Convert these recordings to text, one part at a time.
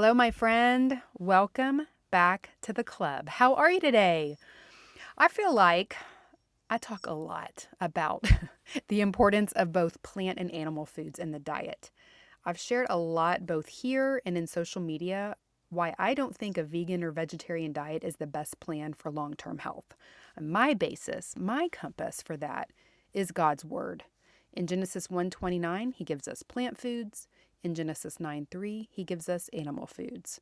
Hello, my friend. Welcome back to the club. How are you today? I feel like I talk a lot about the importance of both plant and animal foods in the diet. I've shared a lot both here and in social media why I don't think a vegan or vegetarian diet is the best plan for long term health. My basis, my compass for that is God's word. In Genesis 1:29, he gives us plant foods. In Genesis 9 3, he gives us animal foods.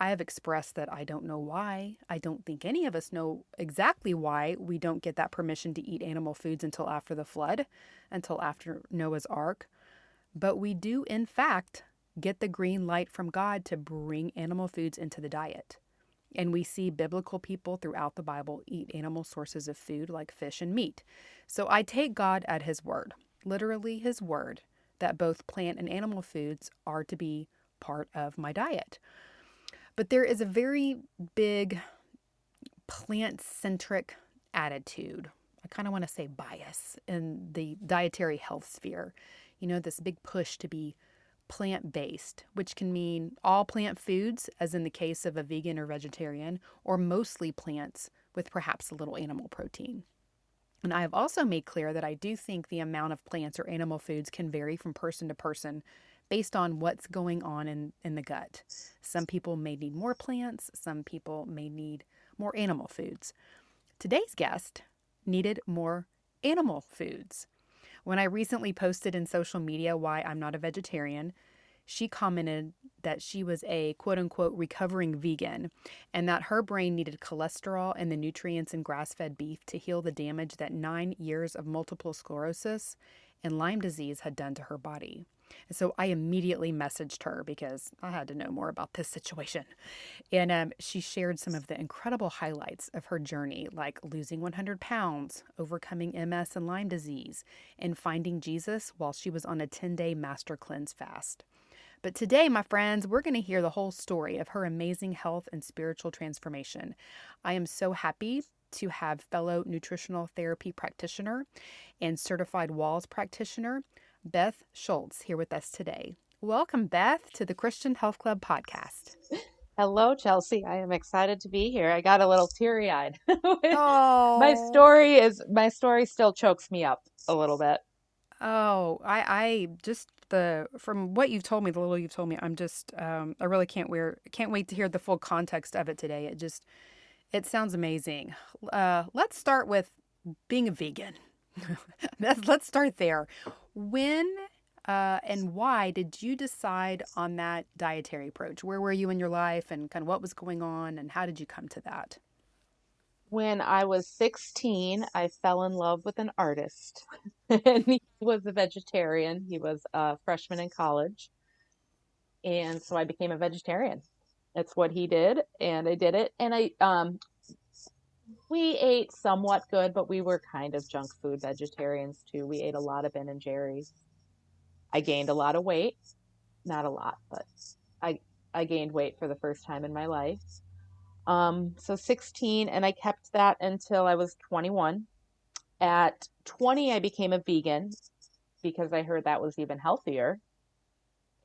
I have expressed that I don't know why. I don't think any of us know exactly why we don't get that permission to eat animal foods until after the flood, until after Noah's Ark. But we do, in fact, get the green light from God to bring animal foods into the diet. And we see biblical people throughout the Bible eat animal sources of food like fish and meat. So I take God at His word, literally His word, that both plant and animal foods are to be part of my diet. But there is a very big plant centric attitude. I kind of want to say bias in the dietary health sphere. You know, this big push to be plant based, which can mean all plant foods, as in the case of a vegan or vegetarian, or mostly plants with perhaps a little animal protein. And I have also made clear that I do think the amount of plants or animal foods can vary from person to person based on what's going on in, in the gut. Some people may need more plants, some people may need more animal foods. Today's guest needed more animal foods. When I recently posted in social media why I'm not a vegetarian, she commented that she was a quote unquote recovering vegan and that her brain needed cholesterol and the nutrients in grass fed beef to heal the damage that nine years of multiple sclerosis and Lyme disease had done to her body. So I immediately messaged her because I had to know more about this situation. And um, she shared some of the incredible highlights of her journey, like losing 100 pounds, overcoming MS and Lyme disease, and finding Jesus while she was on a 10 day master cleanse fast. But today, my friends, we're going to hear the whole story of her amazing health and spiritual transformation. I am so happy to have fellow nutritional therapy practitioner and certified Wahls practitioner, Beth Schultz, here with us today. Welcome, Beth, to the Christian Health Club podcast. Hello, Chelsea. I am excited to be here. I got a little teary eyed. oh. My story is my story still chokes me up a little bit. Oh, I, I just the from what you've told me, the little you've told me, I'm just um, I really can't wear can't wait to hear the full context of it today. It just it sounds amazing. Uh, let's start with being a vegan. let's start there. When uh, and why did you decide on that dietary approach? Where were you in your life, and kind of what was going on, and how did you come to that? When I was 16, I fell in love with an artist. and he was a vegetarian. He was a freshman in college. And so I became a vegetarian. That's what he did. And I did it. And I, um, we ate somewhat good, but we were kind of junk food vegetarians too. We ate a lot of Ben and Jerry's. I gained a lot of weight. Not a lot, but I, I gained weight for the first time in my life. Um, so 16, and I kept that until I was 21. At 20, I became a vegan because I heard that was even healthier.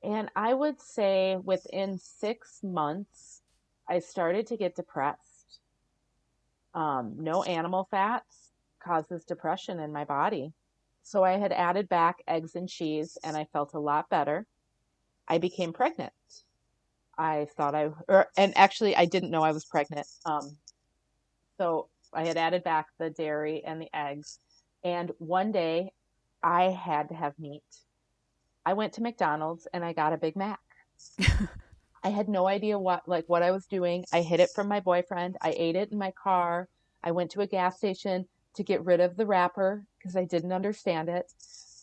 And I would say within six months, I started to get depressed. Um, no animal fats causes depression in my body. So I had added back eggs and cheese, and I felt a lot better. I became pregnant. I thought I, or, and actually I didn't know I was pregnant. Um, so I had added back the dairy and the eggs. And one day I had to have meat. I went to McDonald's and I got a Big Mac. I had no idea what like what I was doing. I hid it from my boyfriend. I ate it in my car. I went to a gas station to get rid of the wrapper because I didn't understand it.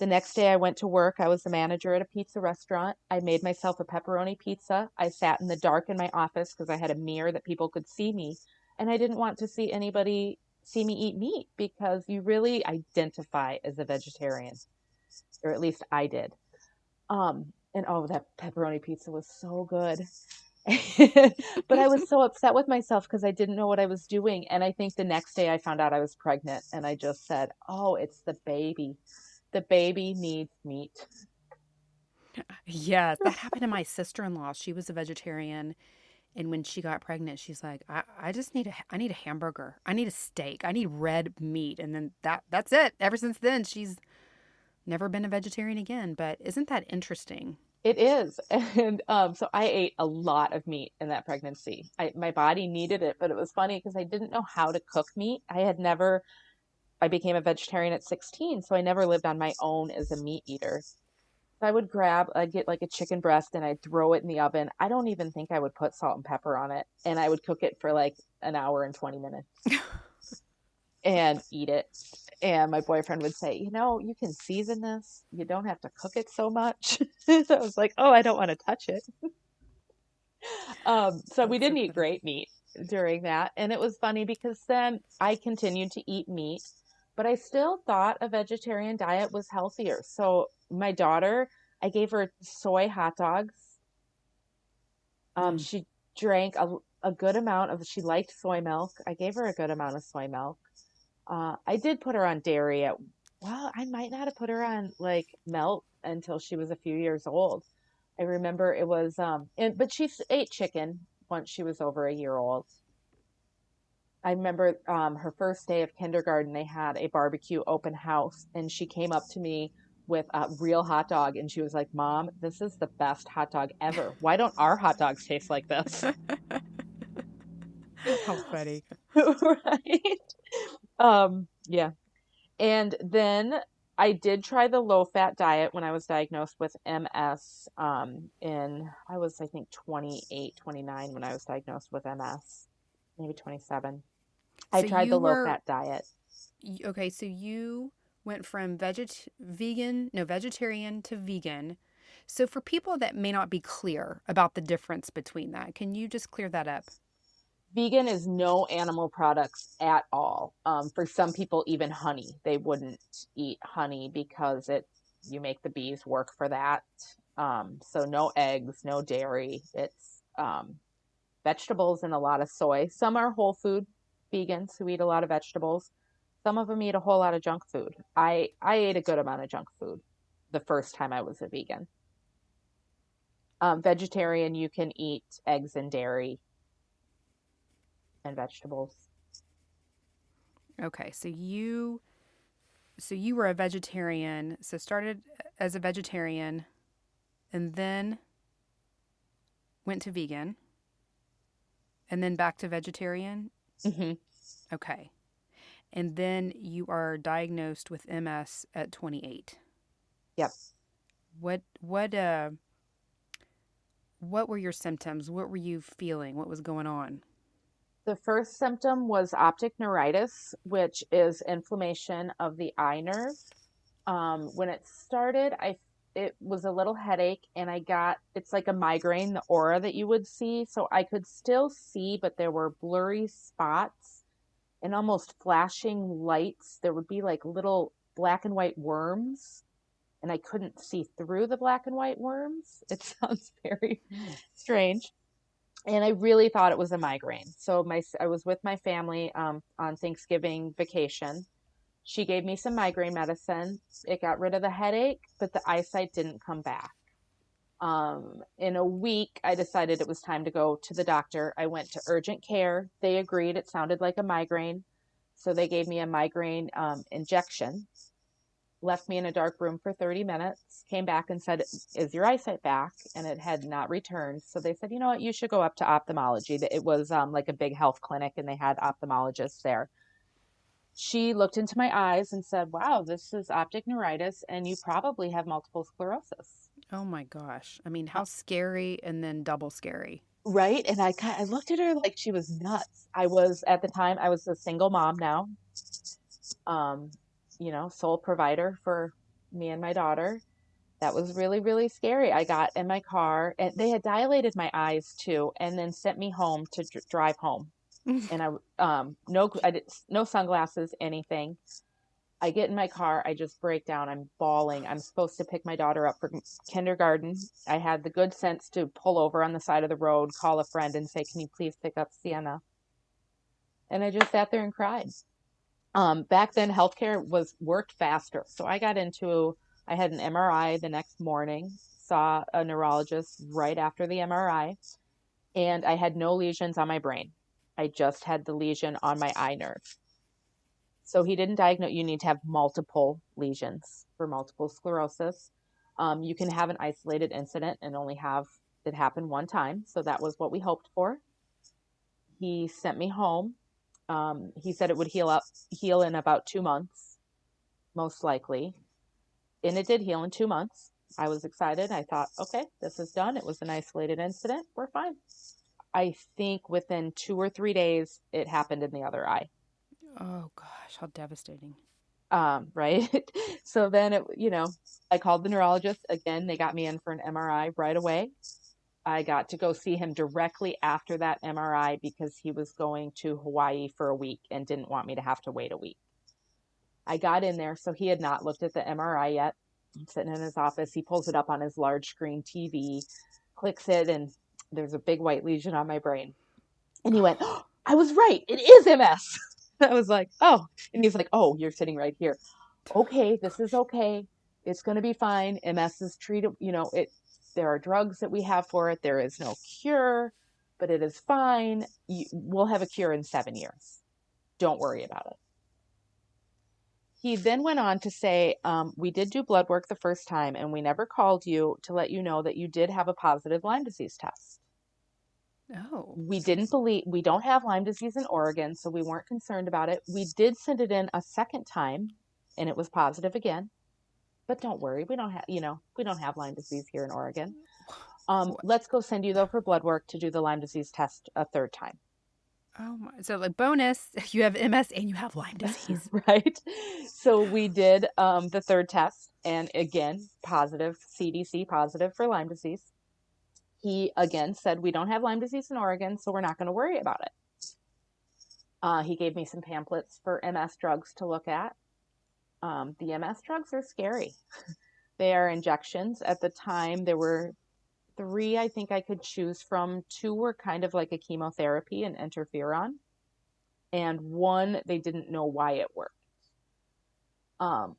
The next day I went to work. I was the manager at a pizza restaurant. I made myself a pepperoni pizza. I sat in the dark in my office because I had a mirror that people could see me. And I didn't want to see anybody see me eat meat because you really identify as a vegetarian, or at least I did. Um, and oh, that pepperoni pizza was so good. but I was so upset with myself because I didn't know what I was doing. And I think the next day I found out I was pregnant and I just said, Oh, it's the baby. The baby needs meat. Yes, that happened to my sister in law. She was a vegetarian. And when she got pregnant, she's like, I, I just need a I need a hamburger. I need a steak. I need red meat. And then that that's it. Ever since then, she's never been a vegetarian again. But isn't that interesting? It is. And um, so I ate a lot of meat in that pregnancy. I, my body needed it, but it was funny because I didn't know how to cook meat. I had never, I became a vegetarian at 16, so I never lived on my own as a meat eater. I would grab, I'd get like a chicken breast and I'd throw it in the oven. I don't even think I would put salt and pepper on it. And I would cook it for like an hour and 20 minutes and eat it and my boyfriend would say, you know, you can season this. You don't have to cook it so much. so I was like, oh, I don't want to touch it. um, so we didn't eat great meat during that. And it was funny because then I continued to eat meat, but I still thought a vegetarian diet was healthier. So my daughter, I gave her soy hot dogs. Um, mm. She drank a, a good amount of, she liked soy milk. I gave her a good amount of soy milk. Uh, I did put her on dairy at, well, I might not have put her on like milk until she was a few years old. I remember it was, um, and, but she ate chicken once she was over a year old. I remember um, her first day of kindergarten, they had a barbecue open house, and she came up to me with a real hot dog, and she was like, "Mom, this is the best hot dog ever. Why don't our hot dogs taste like this?" How funny, right? Um, yeah. And then I did try the low fat diet when I was diagnosed with MS um, in, I was, I think, 28, 29 when I was diagnosed with MS, maybe 27. So I tried the low fat diet. Okay, so you went from veget vegan, no, vegetarian to vegan. So for people that may not be clear about the difference between that, can you just clear that up? vegan is no animal products at all. Um, for some people, even honey, they wouldn't eat honey because it you make the bees work for that. Um, so no eggs, no dairy. It's um, vegetables and a lot of soy. Some are whole food vegans who eat a lot of vegetables. Some of them eat a whole lot of junk food. I I ate a good amount of junk food the first time I was a vegan. Um, vegetarian, you can eat eggs and dairy and vegetables. Okay, so you so you were a vegetarian, so started as a vegetarian and then went to vegan and then back to vegetarian? Hmm Okay. And then you are diagnosed with MS at 28. Yep. What what uh what were your symptoms? What were you feeling? What was going on? The first symptom was optic neuritis, which is inflammation of the eye nerve. Um, when it started, I it was a little headache, and I got it's like a migraine, the aura that you would see. So I could still see, but there were blurry spots and almost flashing lights. There would be like little black and white worms, and I couldn't see through the black and white worms. It sounds very hmm. strange and I really thought it was a migraine. So my I was with my family um, on Thanksgiving vacation. She gave me some migraine medicine. It got rid of the headache, but the eyesight didn't come back. Um, in a week, I decided it was time to go to the doctor. I went to urgent care. They agreed it sounded like a migraine, so they gave me a migraine um, injection left me in a dark room for 30 minutes, came back and said, Is your eyesight back? And it had not returned. So they said, You know what? You should go up to ophthalmology. It was um, like a big health clinic and they had ophthalmologists there. She looked into my eyes and said, Wow, this is optic neuritis and you probably have multiple sclerosis. Oh my gosh. I mean, how scary and then double scary. Right. And I I looked at her like she was nuts. I was at the time I was a single mom now. Um, you know, sole provider for me and my daughter. That was really, really scary. I got in my car and they had dilated my eyes too and then sent me home to dr- drive home. and I um no I did, no sunglasses, anything. I get in my car, I just break down. I'm bawling. I'm supposed to pick my daughter up for kindergarten. I had the good sense to pull over on the side of the road, call a friend, and say, Can you please pick up Sienna? And I just sat there and cried. Um, back then, healthcare was worked faster. So I got into, I had an MRI the next morning, saw a neurologist right after the MRI, and I had no lesions on my brain. I just had the lesion on my eye nerve. So he didn't diagnose, you need to have multiple lesions for multiple sclerosis. Um, you can have an isolated incident and only have it happen one time. So that was what we hoped for. He sent me home. Um, he said it would heal up, heal in about two months, most likely. And it did heal in two months. I was excited. I thought, okay, this is done. It was an isolated incident. We're fine. I think within two or three days, it happened in the other eye. Oh gosh, how devastating. Um, right. so then it, you know, I called the neurologist again. They got me in for an MRI right away. I got to go see him directly after that MRI because he was going to Hawaii for a week and didn't want me to have to wait a week. I got in there, so he had not looked at the MRI yet. I'm sitting in his office. He pulls it up on his large screen TV, clicks it, and there's a big white lesion on my brain. And he went, oh, I was right. It is MS. I was like, oh. And he's like, oh, you're sitting right here. Okay, this is okay. It's going to be fine. MS is treated, you know, it. There are drugs that we have for it. There is no cure, but it is fine. You, we'll have a cure in seven years. Don't worry about it. He then went on to say, um, We did do blood work the first time, and we never called you to let you know that you did have a positive Lyme disease test. Oh. We didn't believe, we don't have Lyme disease in Oregon, so we weren't concerned about it. We did send it in a second time, and it was positive again. But don't worry, we don't have, you know, we don't have Lyme disease here in Oregon. Um, let's go send you though for blood work to do the Lyme disease test a third time. Oh my! So like bonus, you have MS and you have Lyme disease, right? So we did um, the third test, and again, positive CDC positive for Lyme disease. He again said we don't have Lyme disease in Oregon, so we're not going to worry about it. Uh, he gave me some pamphlets for MS drugs to look at. Um, the MS drugs are scary. they are injections. At the time, there were three I think I could choose from. Two were kind of like a chemotherapy and interferon, and one they didn't know why it worked. Um,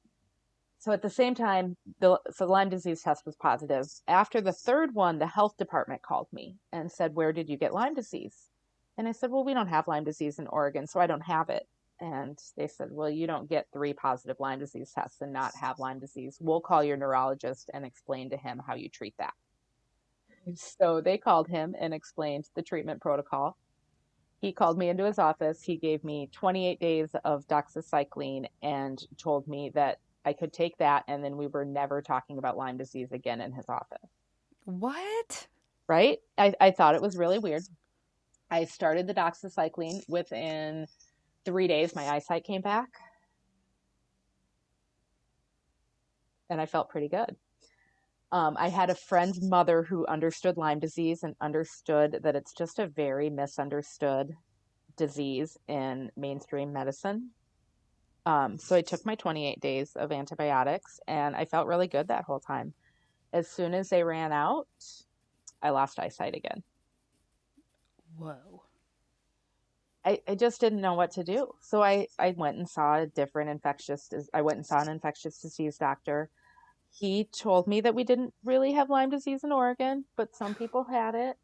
so at the same time, the so the Lyme disease test was positive. After the third one, the health department called me and said, "Where did you get Lyme disease?" And I said, "Well, we don't have Lyme disease in Oregon, so I don't have it." And they said, "Well, you don't get three positive Lyme disease tests and not have Lyme disease. We'll call your neurologist and explain to him how you treat that." So they called him and explained the treatment protocol. He called me into his office. He gave me 28 days of doxycycline and told me that I could take that and then we were never talking about Lyme disease again in his office. What? Right? I, I thought it was really weird. I started the doxycycline within three days, my eyesight came back. And I felt pretty good. Um, I had a friend's mother who understood Lyme disease and understood that it's just a very misunderstood disease in mainstream medicine. Um, so I took my 28 days of antibiotics and I felt really good that whole time. As soon as they ran out, I lost eyesight again. Whoa. I, I just didn't know what to do. So I, I went and saw a different infectious, I went and saw an infectious disease doctor he told me that we didn't really have Lyme disease in Oregon, but some people had it.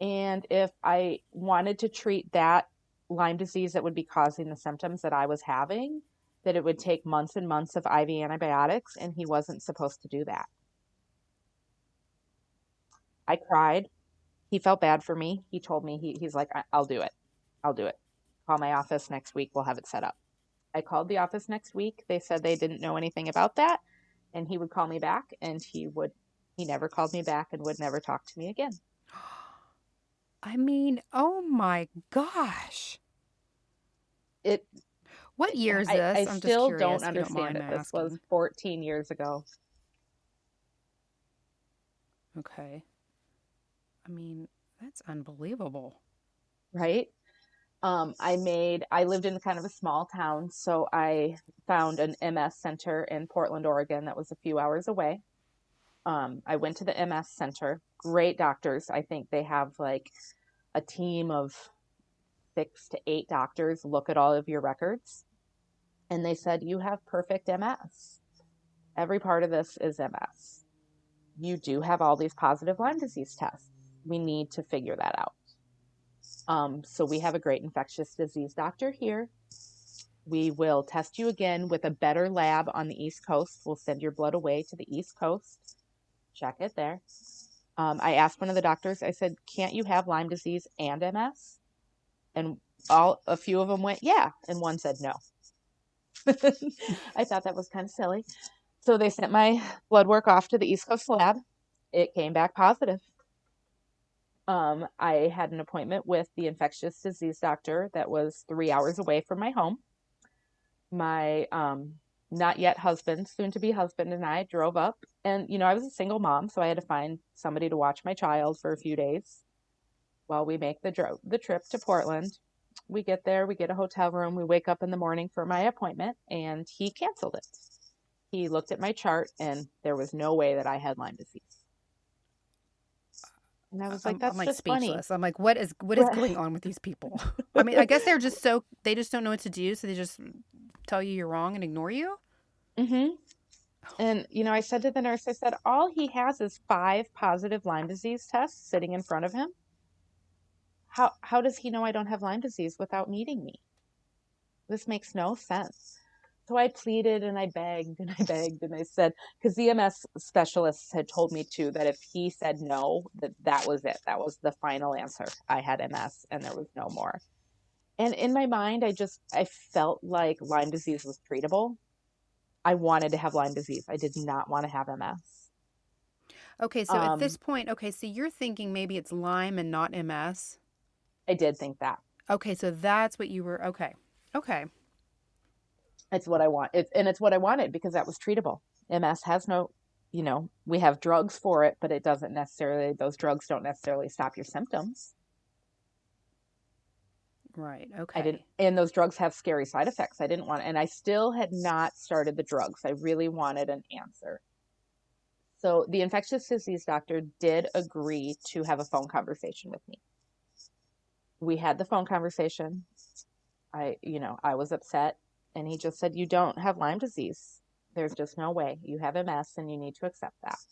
And if I wanted to treat that Lyme disease that would be causing the symptoms that I was having, that it would take months and months of IV antibiotics, and he wasn't supposed to do that. I cried. He felt bad for me. He told me, he, he's like, I'll do it. I'll do it. Call my office next week. We'll have it set up. I called the office next week. They said they didn't know anything about that and he would call me back and he would He never called me back and would never talk to me again. I mean, oh my gosh. It What year is this? I I'm still curious. don't don't understand mind it. This was 14 years ago. Okay. I mean, that's unbelievable. right? Um, I made, I lived in kind of a small town, so I found an MS center in Portland, Oregon that was a few hours away. Um, I went to the MS center, great doctors. I think they have like a team of six to eight doctors look at all of your records. And they said, You have perfect MS. Every part of this is MS. You do have all these positive Lyme disease tests. We need to figure that out. Um, so we have a great infectious disease doctor here. We will test you again with a better lab on the East Coast. We'll send your blood away to the East Coast. Check it there. Um, I asked one of the doctors, I said, can't you have Lyme disease and MS? And all a few of them went, yeah. And one said no. I thought that was kind of silly. So they sent my blood work off to the East Coast lab. It came back positive. Um, I had an appointment with the infectious disease doctor that was three hours away from my home. My um, not yet husband, soon to be husband, and I drove up. And, you know, I was a single mom, so I had to find somebody to watch my child for a few days while we make the, dro- the trip to Portland. We get there, we get a hotel room, we wake up in the morning for my appointment, and he canceled it. He looked at my chart, and there was no way that I had Lyme disease. And I was like, I'm, that's I'm like just speechless. funny. I'm like, what is what is going on with these people? I mean, I guess they're just so they just don't know what to do, so they just tell you you're wrong and ignore you. Mm-hmm. And, you know, I said to the nurse, I said, all he has is five positive Lyme disease tests sitting in front of him. How, how does he know I don't have Lyme disease without meeting me? This makes no sense. So I pleaded and I begged and I begged and I said, because the MS specialists had told me too that if he said no, that that was it. That was the final answer. I had MS and there was no more. And in my mind, I just, I felt like Lyme disease was treatable. I wanted to have Lyme disease. I did not want to have MS. Okay, so at this Um, point, okay, so you're thinking maybe it's Lyme and not MS. I did think that. Okay, so that's what you were. Okay, okay, It's what I want. It's and it's what I wanted because that was treatable. MS has no, you know, we have drugs for it, but it doesn't necessarily those drugs don't necessarily stop your symptoms. right. Okay. I didn't and those drugs have scary side effects. I didn't want and I still had not started the drugs. I really wanted an answer. So the infectious disease doctor did agree to have a phone conversation with me. We had the phone conversation. I, you know, I was upset and he just said, You don't have Lyme disease. There's just no way. You have MS and you need to accept that.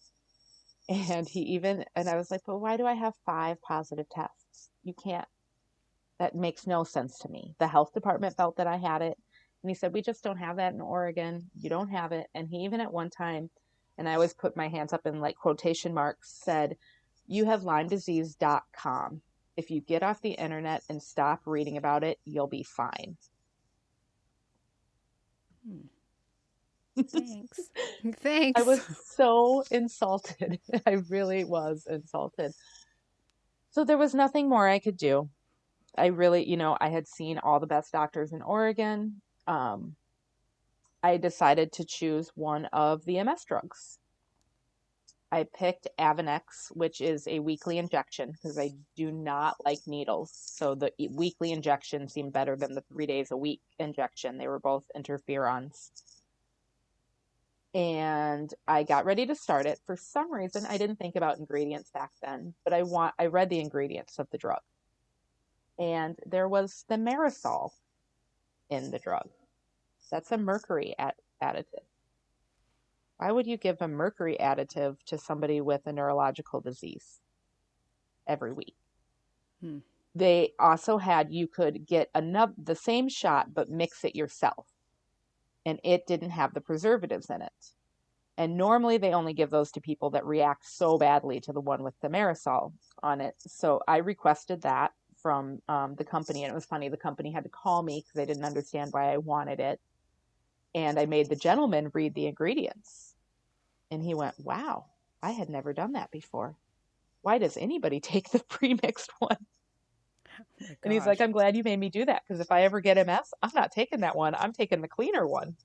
And he even, and I was like, But why do I have five positive tests? You can't, that makes no sense to me. The health department felt that I had it. And he said, We just don't have that in Oregon. You don't have it. And he even at one time, and I always put my hands up in like quotation marks, said, You have LymeDisease.com. If you get off the internet and stop reading about it, you'll be fine. Thanks. Thanks. I was so insulted. I really was insulted. So there was nothing more I could do. I really, you know, I had seen all the best doctors in Oregon. Um, I decided to choose one of the MS drugs. I picked Avonex, which is a weekly injection because I do not like needles. So the weekly injection seemed better than the three days a week injection. They were both interferons and I got ready to start it. For some reason, I didn't think about ingredients back then, but I want I read the ingredients of the drug. And there was thimerosal in the drug. That's a mercury at, additive. Why would you give a mercury additive to somebody with a neurological disease every week? Hmm. They also had you could get another the same shot but mix it yourself and it didn't have the preservatives in it. And normally they only give those to people that react so badly to the one with thimerosal on it. So I requested that from um, the company, and it was funny. The company had to call me because they didn't understand why I wanted it. And I made the gentleman read the ingredients, and he went, "Wow, I had never done that before. Why does anybody take the pre-mixed one? Oh And he's like. I'm glad you made me do that because if I ever get MS, I'm not taking that one. I'm taking the cleaner one.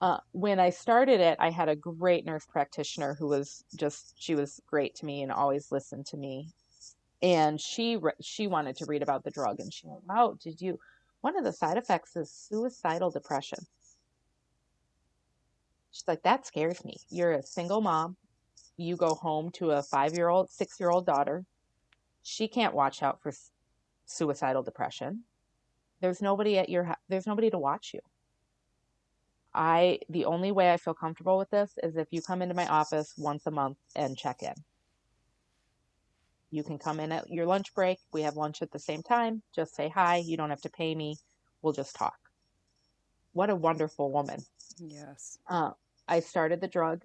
Uh, when I started it, I had a great nurse practitioner who was just, she was great to me and always listened to me. And she, re- she wanted to read about the drug and she went, wow, did you, one of the side effects is suicidal depression. Like, that scares me. You're a single mom. You go home to a five year old, six year old daughter. She can't watch out for suicidal depression. There's nobody at your, there's nobody to watch you. I, the only way I feel comfortable with this is if you come into my office once a month and check in. You can come in at your lunch break. We have lunch at the same time. Just say hi. You don't have to pay me. We'll just talk. What a wonderful woman. Yes. Uh, I started the drug.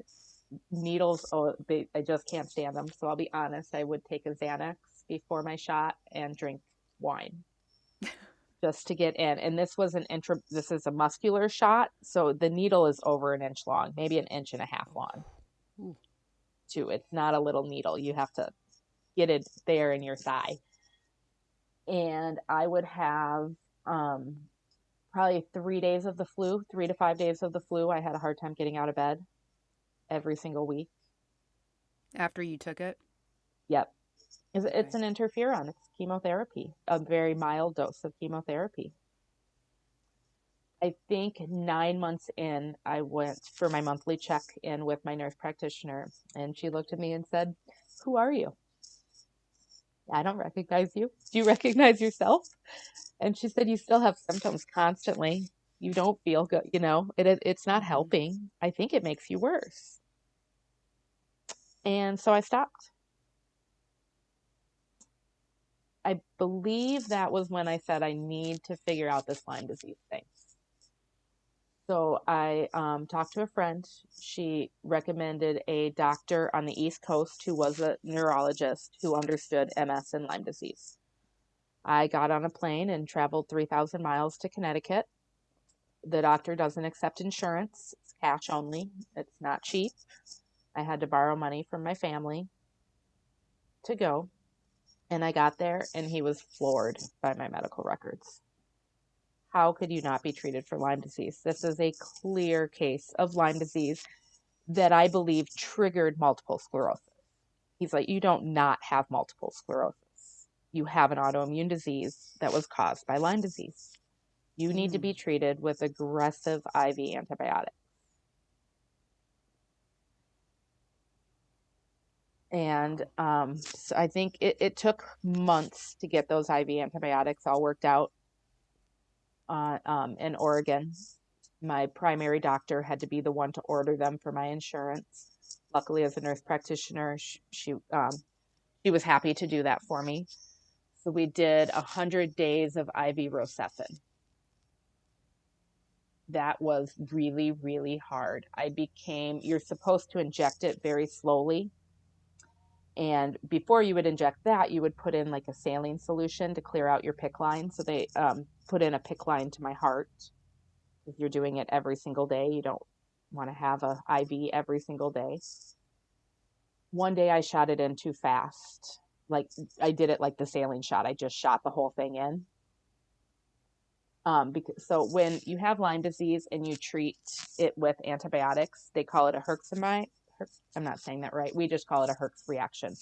Needles, oh, they, I just can't stand them. So I'll be honest, I would take a Xanax before my shot and drink wine just to get in. And this was an intra, this is a muscular shot. So the needle is over an inch long, maybe an inch and a half long. Ooh. Too. It's not a little needle. You have to get it there in your thigh. And I would have um, probably three days of the flu, three to five days of the flu. I had a hard time getting out of bed every single week. After you took it? Yep. It's, it's an interferon. It's chemotherapy, a very mild dose of chemotherapy. I think nine months in, I went for my monthly check in with my nurse practitioner, and she looked at me and said, Who are you? I don't recognize you. Do you recognize yourself? And she said, You still have symptoms constantly. You don't feel good. You know, it, it, it's not Mhm. helping. I think it makes you worse. And so I stopped. I believe that was when I said I need to figure out this Lyme disease thing. So I um, talked to a friend. She recommended a doctor on the East Coast who was a neurologist who understood MS and Lyme disease. I got on a plane and traveled 3,000 miles to Connecticut. The doctor doesn't accept insurance, it's cash only, it's not cheap. I had to borrow money from my family to go. And I got there and he was floored by my medical records. How could you not be treated for Lyme disease? This is a clear case of Lyme disease that I believe triggered multiple sclerosis. He's like, You don't not have multiple sclerosis. You have an autoimmune disease that was caused by Lyme disease. You need to be treated with aggressive IV antibiotics. And um, so I think it, it took months to get those IV antibiotics all worked out uh, um, in Oregon. My primary doctor had to be the one to order them for my insurance. Luckily, as a nurse practitioner, she she, um, she was happy to do that for me. So we did a hundred days of IV Rocephin. That was really, really hard. I became. You're supposed to inject it very slowly. And before you would inject that, you would put in like a saline solution to clear out your PICC line. So they um, put in a PICC line to my heart. If you're doing it every single day, you don't want to have a IV every single day. One day I shot it in too fast. Like I did it like the saline shot. I just shot the whole thing in. Um, because so when you have Lyme disease and you treat it with antibiotics, they call it a herxamide. Her- I'm not saying that right. We just call it a herx reaction.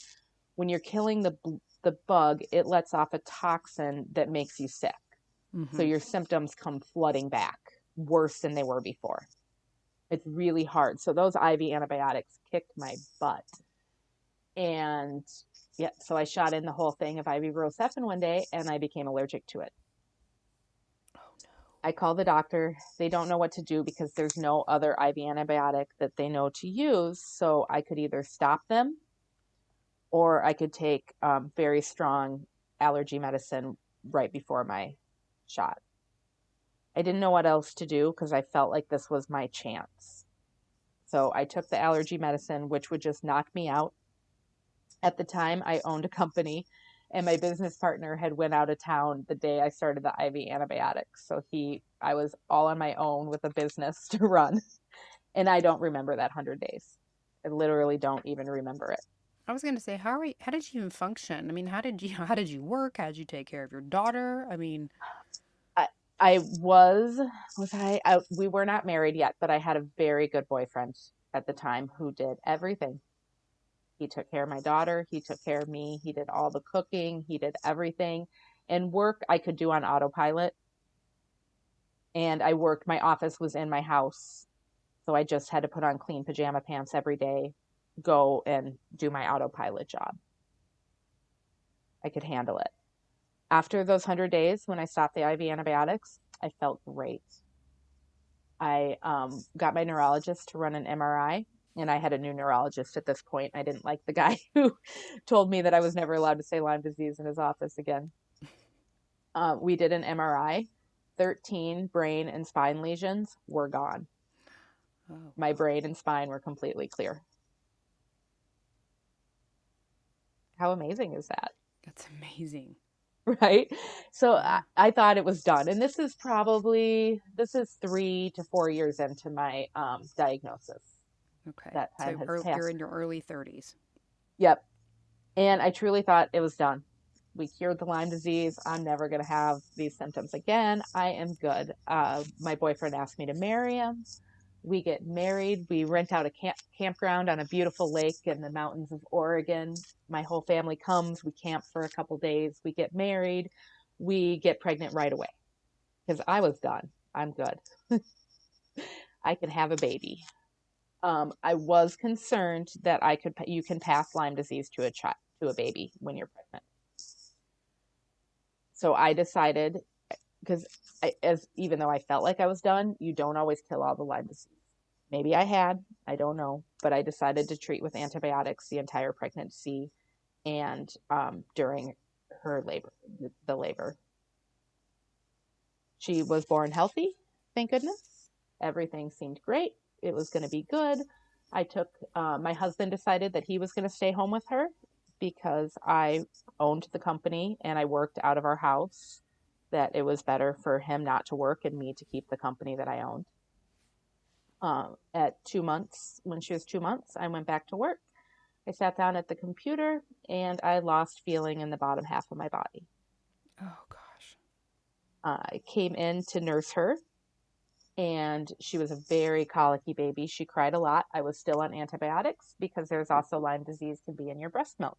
When you're killing the the bug, it lets off a toxin that makes you sick. Mhm. So your symptoms come flooding back worse than they were before. It's really hard. So those IV antibiotics kicked my butt. And yeah, so I shot in the whole thing of IV Rocephin one day and I became allergic to it. Oh, no. I call the doctor. They don't know what to do because there's no other IV antibiotic that they know to use. So I could either stop them or I could take um, very strong allergy medicine right before my shot. I didn't know what else to do because I felt like this was my chance. So I took the allergy medicine, which would just knock me out. At the time, I owned a company, and my business partner had went out of town the day I started the IV antibiotics. So he, I was all on my own with a business to run, and I don't remember that hundred days. I literally don't even remember it. I was going to say, how are you, how did you even function? I mean, how did you how did you work? How did you take care of your daughter? I mean, I I was was I, I we were not married yet, but I had a very good boyfriend at the time who did everything. He took care of my daughter, he took care of me, he did all the cooking, he did everything. And work I could do on autopilot. And I worked my office was in my house. So I just had to put on clean pajama pants every day, go and do my autopilot job. I could handle it. After those 100 days, when I stopped the IV antibiotics, I felt great. I um, got my neurologist to run an MRI, and I had a new neurologist at this point. I didn't like the guy who told me that I was never allowed to say Lyme disease in his office again. Uh, we did an MRI. 13 brain and spine lesions were gone. oh, My brain and spine were completely clear. How amazing is that? that's amazing. right so I, I thought it was done and this is probably this is three to four years into my um, diagnosis Okay. That so time has ear- you're in your early 30s. yep. And i truly thought it was done. We cured the lyme disease. I'm never going to have these symptoms again. I am good. Uh, my boyfriend asked me to marry him. We get married. We rent out a camp- campground on a beautiful lake in the mountains of oregon. My whole family comes. We camp for a couple days. We get married. We get pregnant right away. Because i was done. I'm good. I can have a baby um, i was concerned that i could you can pass lyme disease to a child to a baby when you're pregnant. So i decided because as even though i felt like i was done you don't always kill all the lyme disease. Maybe i had i don't know but i decided to treat with antibiotics the entire pregnancy and um, during her labor the labor. She was born healthy thank goodness. Everything seemed great it was going to be good. I took uh, my husband decided that he was going to stay home with her because i owned the company and i worked out of our house that it was better for him not to work and me to keep the company that i owned. Um, at two months when she was two months i went back to work. I sat down at the computer and i lost feeling in the bottom half of my body. Oh gosh. I came in to nurse her, and she was a very colicky baby. She cried a lot. I was still on antibiotics because there's also Lyme disease can be in your breast milk.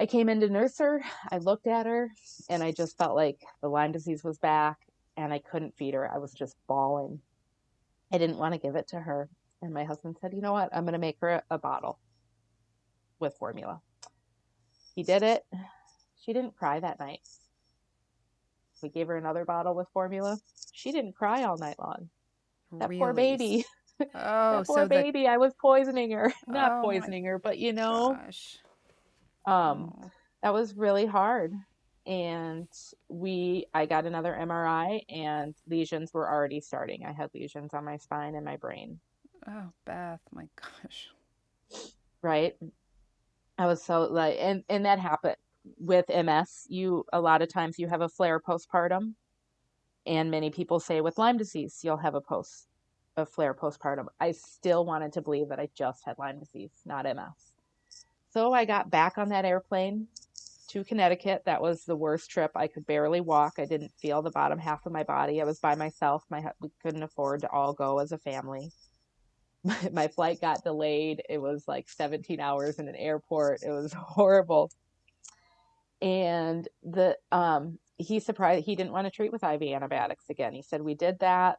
I came in to nurse her. I looked at her, and I just felt like the Lyme disease was back, and I couldn't feed her. I was just bawling. I didn't want to give it to her. And my husband said, You know what? I'm going to make her a, a bottle with formula. He did it. She didn't cry that night. We gave her another bottle with formula. She didn't cry all night long. That poor baby. Oh, that poor so the baby. I was poisoning her. Not Oh poisoning her, but you know, gosh. um, Oh. that was really hard. And we, I got another MRI, and lesions were already starting. I had lesions on my spine and my brain. Oh, Beth, my gosh. Right? I was so like, and and that happened with MS. You a lot of times you have a flare postpartum, and many people say with Lyme disease you'll have a post a flare postpartum. I still wanted to believe that I just had Lyme disease, not MS. So I got back on that airplane to Connecticut. That was the worst trip. I could barely walk. I didn't feel the bottom half of my body. I was by myself. My we couldn't afford to all go as a family. My, my flight got delayed. It was like 17 hours in an airport. It was horrible. And the um he surprised he didn't want to treat with IV antibiotics again. He said we did that.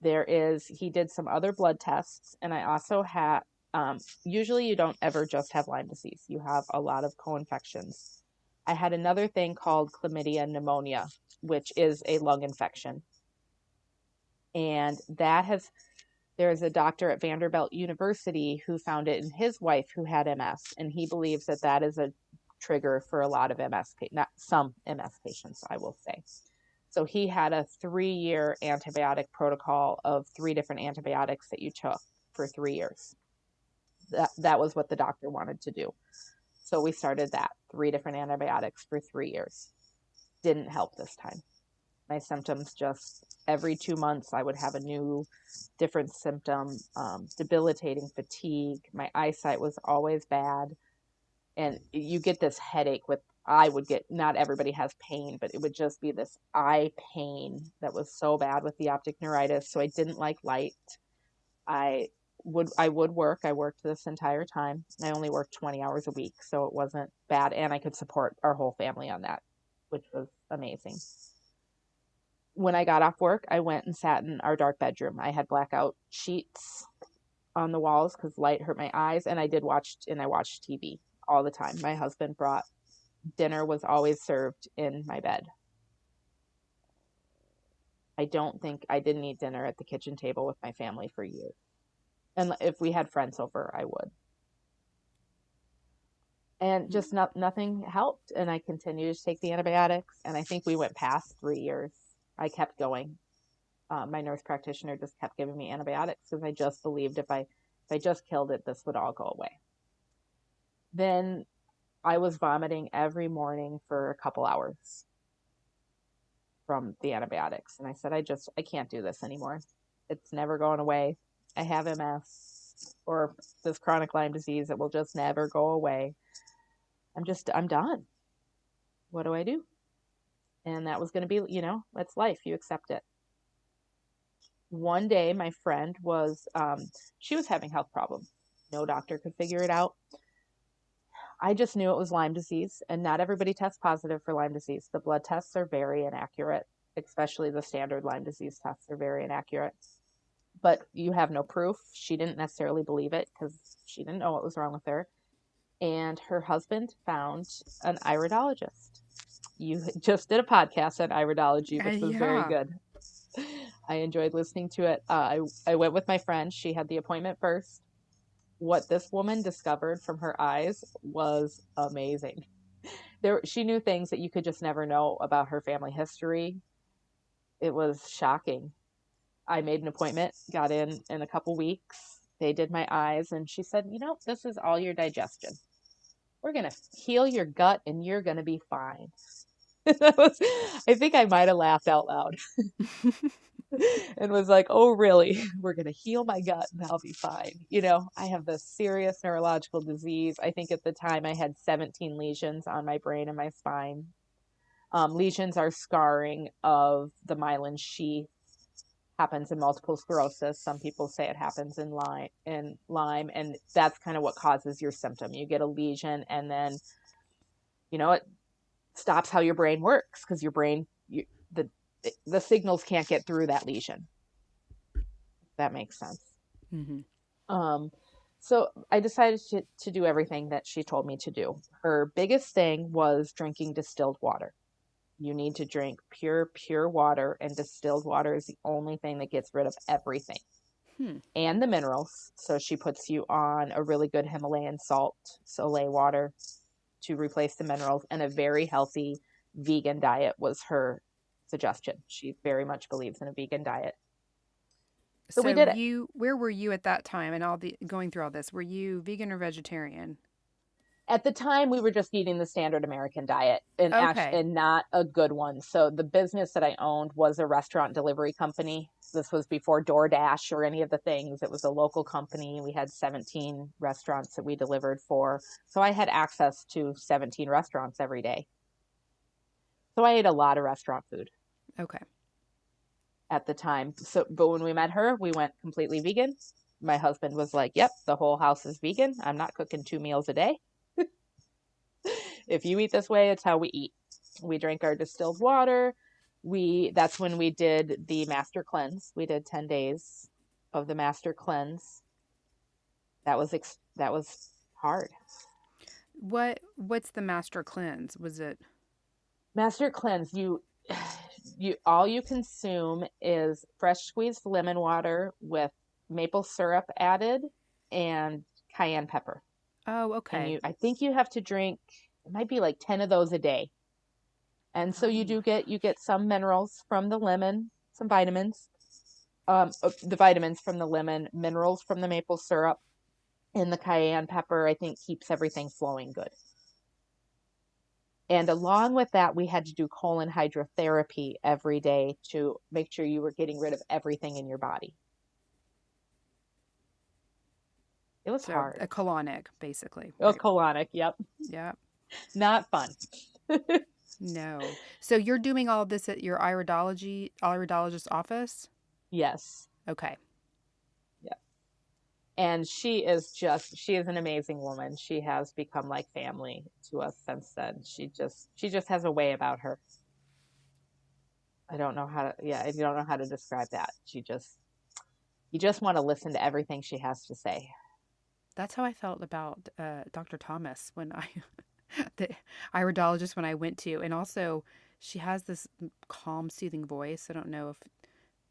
There is he did some other blood tests and I also had um usually you don't ever just have Lyme disease. You have a lot of co-infections. I had another thing called chlamydia pneumonia, which is a lung infection. And that has there's a doctor at Vanderbilt University who found it in his wife who had MS, and he believes that that is a trigger for a lot of MS, not some MS patients, I will say. So he had a three year antibiotic protocol of three different antibiotics that you took for three years. That, that was what the doctor wanted to do. So we started that three different antibiotics for three years. Didn't help this time. my symptoms just every two months I would have a new different symptom, um, debilitating fatigue. My eyesight was always bad. And you get this headache with, I would get, not everybody has pain, but it would just be this eye pain that was so bad with the optic neuritis. So I didn't like light. I would I would work. I worked this entire time. I only worked 20 hours a week, so it wasn't bad and I could support our whole family on that, which was amazing. When I got off work, I went and sat in our dark bedroom. I had blackout sheets on the walls cuz light hurt my eyes and I did watch and I watched TV all the time. My husband brought dinner was always served in my bed. I don't think I didn't eat dinner at the kitchen table with my family for years. And if we had friends over, I would. And just not, nothing helped. And I continued to take the antibiotics. And I think we went past three years. I kept going. Uh, my nurse practitioner just kept giving me antibiotics because I just believed if I if I just killed it, this would all go away. Then I was vomiting every morning for a couple hours from the antibiotics. And I said, I just, I can't do this anymore. It's never going away. I have MS or this chronic Lyme disease It will just never go away. I'm just, I'm done. What do I do? And that was going to be, you know, that's life. You accept it. One day, my friend was, um, she was having health problems. No doctor could figure it out. I just knew it was Lyme disease, and not everybody tests positive for Lyme disease. The blood tests are very inaccurate, especially the standard Lyme disease tests are very inaccurate but you have no proof. She didn't necessarily believe it because she didn't know what was wrong with her. And her husband found an iridologist. You just did a podcast on iridology, which uh, was yeah. very good. I enjoyed listening to it. Uh, I I went with my friend. She had the appointment first. What this woman discovered from her eyes was amazing. There, she knew things that you could just never know about her family history. It was shocking I made an appointment, got in in a couple weeks. They did my eyes, and she said, You know, this is all your digestion. We're going to heal your gut, and you're going to be fine. I think I might have laughed out loud and was like, Oh, really? We're going to heal my gut, and I'll be fine. You know, I have this serious neurological disease. I think at the time I had 17 lesions on my brain and my spine. Um, lesions are scarring of the myelin sheath happens in multiple sclerosis. Some people say it happens in Lyme, in Lyme, and that's kind of what causes your symptom. You get a lesion, and then, you know, it stops how your brain works because your brain, you, the the signals can't get through that lesion. that makes sense. Mm-hmm. Um, so I decided to, to do everything that she told me to do. Her biggest thing was drinking distilled water you need to drink pure, pure water, and distilled water is the only thing that gets rid of everything hmm. and the minerals. So she puts you on a really good Himalayan salt, sole water to replace the minerals, and a very healthy vegan diet was her suggestion. She very much believes in a vegan diet. So, so we did you, it. Where were you at that time and all the going through all this? Were you vegan or vegetarian? at the time we were just eating the standard American diet and okay. actually, and not a good one. So the business that I owned was a restaurant delivery company. This was before DoorDash or any of the things. It was a local company. We had 17 restaurants that we delivered for. So I had access to 17 restaurants every day. So I ate a lot of restaurant food. Okay. At the time. So but when we met her, we went completely vegan. My husband was like, "Yep, the whole house is vegan. I'm not cooking two meals a day." if you eat this way, it's how we eat. We drink our distilled water. We that's when we did the master cleanse. We did 10 days of the master cleanse. That was ex- that was hard. What what's the master cleanse? Was it Master cleanse you you all you consume is fresh squeezed lemon water with maple syrup added and cayenne pepper. Oh, okay. And you, I think you have to drink it might be like 10 of those a day. And so you do oh. get you get some minerals from the lemon, some vitamins. Um, uh, the vitamins from the lemon, minerals from the maple syrup, and the cayenne pepper. I think keeps everything flowing good. And along with that, we had to do colon hydrotherapy every day to make sure you were getting rid of everything in your body. It was So hard. a colonic, basically. Right? colonic. Yep. Yeah. Not fun. No. So you're doing all of this at your iridology iridologist office? Yes. Okay. And she is just, she is an amazing woman. She has become like family to us since then. She just, she just has a way about her. I don't know how to, yeah, I don't know how to describe that. She just, you just want to listen to everything she has to say. That's how I felt about uh, Dr. Thomas when I, the iridologist when I went to, and also she has this calm, soothing voice. I don't know if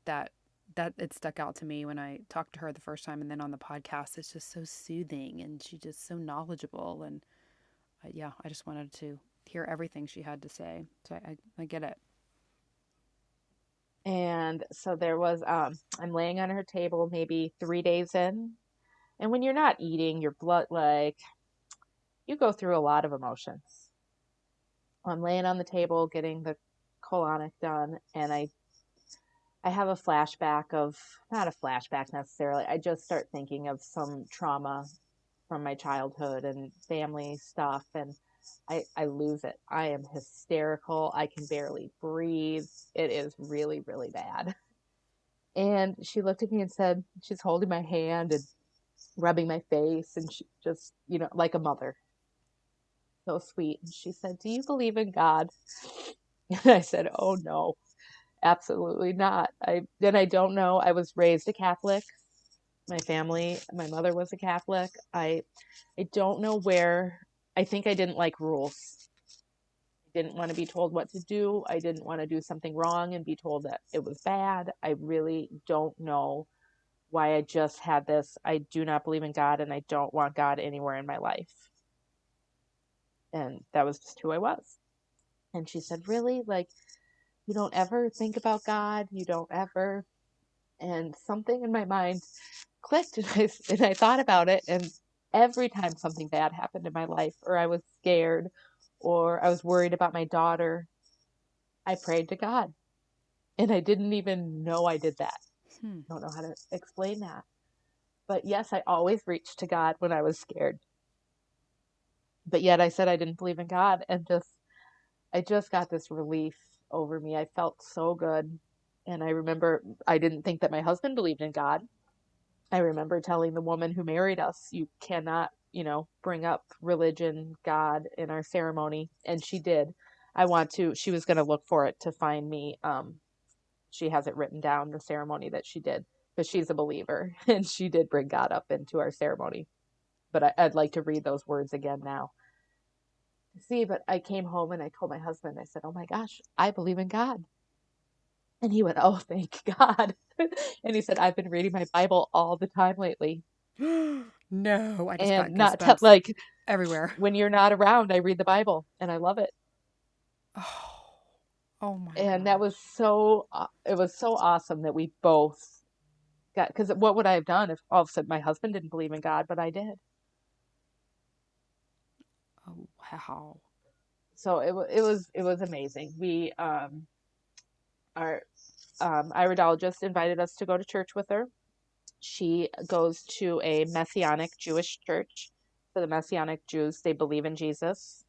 that that it stuck out to me when I talked to her the first time, and then on the podcast, it's just so soothing, and she's just so knowledgeable, and uh, yeah, I just wanted to hear everything she had to say. So I, I, I get it. And so there was, um, I'm laying on her table maybe three days in. And when you're not eating, your blood, like, you go through a lot of emotions. I'm laying on the table getting the colonic done, and I I have a flashback of not a flashback necessarily. I just start thinking of some trauma from my childhood and family stuff and I, I lose it. I am hysterical. I can barely breathe. It is really, really bad. And she looked at me and said, she's holding my hand and rubbing my face and she just, you know, like a mother. So sweet. And she said, Do you believe in God? And I said, Oh no, absolutely not. I and I don't know. I was raised a Catholic. My family, my mother was a Catholic. I I don't know where I think I didn't like rules. I didn't want to be told what to do. I didn't want to do something wrong and be told that it was bad. I really don't know why I just had this. I do not believe in God and I don't want God anywhere in my life. And that was just who I was. And she said, Really? Like, you don't ever think about God? You don't ever. And something in my mind clicked and I, and I thought about it. And every time something bad happened in my life, or I was scared, or I was worried about my daughter, I prayed to God. And I didn't even know I did that. Hmm. I don't know how to explain that. But yes, I always reached to God when I was scared. But yet I said I didn't believe in God and just I just got this relief over me. I felt so good. And I remember I didn't think that my husband believed in God. I remember telling the woman who married us, you cannot, you know, bring up religion, God in our ceremony. And she did. I want to, she was going to look for it to find me. Um, she has it written down, the ceremony that she did, because she's a believer and she did bring God up into our ceremony. But I, I'd like to read those words again now. See, but I came home and I told my husband, I said, Oh my gosh, I believe in God. And he went, Oh, thank God. and he said, I've been reading my Bible all the time lately. no, I just and got not goosebumps like everywhere. when you're not around, I read the Bible and I love it. Oh, oh my And that was so, uh, it was so awesome that we both got, because what would I have done if all of a sudden my husband didn't believe in God, but I did? Oh wow. so it, it was it was amazing. We um our um iridologist invited us to go to church with her. She goes to a messianic Jewish church. So the messianic Jews, they believe in Jesus.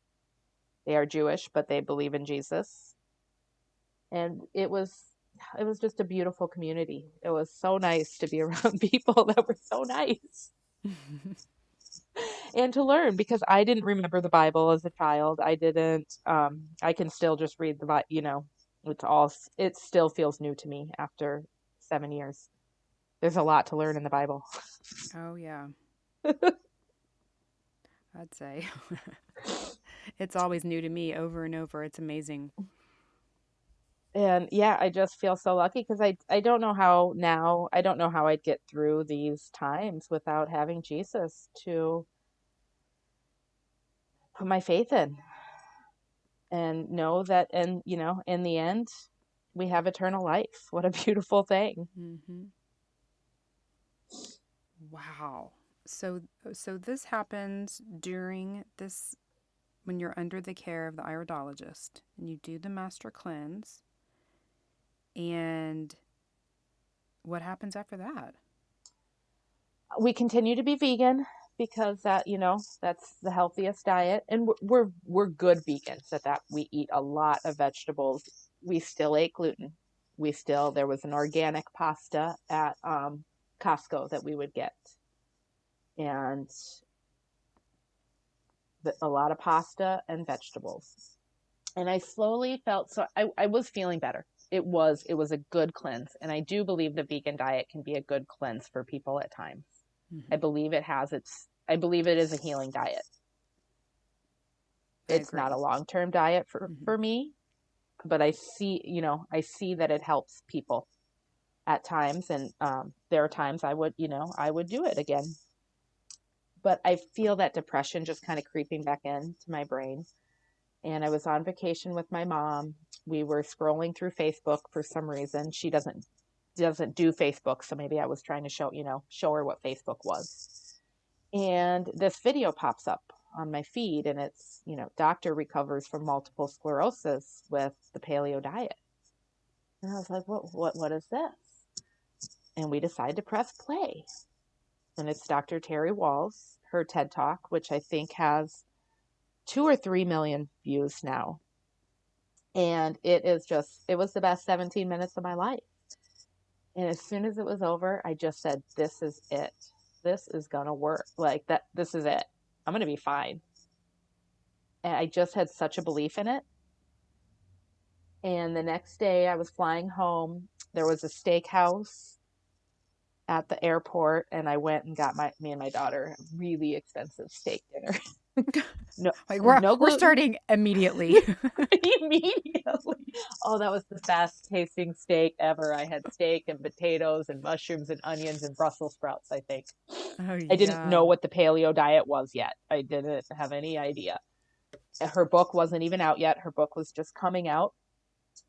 They are Jewish, but they believe in Jesus. And it was it was just a beautiful community. It was so nice to be around people that were so nice and to learn because I didn't remember the Bible as a child. I didn't. Um, I can still just read the Bible. You know, it's all. It still feels new to me after seven years. There's a lot to learn in the Bible. oh yeah. I'd say it's always new to me over and over. It's amazing. And yeah, I just feel so lucky because I I don't know how now I don't know how I'd get through these times without having Jesus to put my faith in and know that and you know in the end we have eternal life. What a beautiful thing. hmm Wow. So so this happens during this when you're under the care of the iridologist and you do the master cleanse and what happens after that? We continue to be vegan because that, you know, that's the healthiest diet and we're we're, good vegans at that. We eat a lot of vegetables. We still ate gluten. We still there was an organic pasta at um, Costco that we would get. And a lot of pasta and vegetables. And I slowly felt so I, I was feeling better. It was it was a good cleanse. And I do believe the vegan diet can be a good cleanse for people at times. Mm-hmm. I believe it has its I believe it is a healing diet. It's not a long term diet for, mm-hmm. for me, but I see, you know, I see that it helps people at times. And um, there are times I would, you know, I would do it again but I feel that depression just kind of creeping back into my brain. And I was on vacation with my mom. We were scrolling through Facebook for some reason. She doesn't doesn't do Facebook, so maybe I was trying to show, you know, show her what Facebook was. And this video pops up on my feed and it's, you know, doctor recovers from multiple sclerosis with the paleo diet. And I was like, what what what is this? And we decide to press play and it's Dr. Terry Wahls, her TED Talk, which I think has two or three million views now. And it is just, it was the best 17 minutes of my life. And as soon as it was over, I just said, This is it. This is going to work. Like that, this is it. I'm going to be fine. And I just had such a belief in it. And the next day, I was flying home. There was a steakhouse at the airport and I went and got my me and my daughter a really expensive steak dinner. no, like we're no we're starting immediately. immediately. Oh, that was the best tasting steak ever. I had steak and potatoes and mushrooms and onions and Brussels sprouts. I think. Oh, yeah. I didn't know what the paleo diet was yet. I didn't have any idea. Her book wasn't even out yet. Her book was just coming out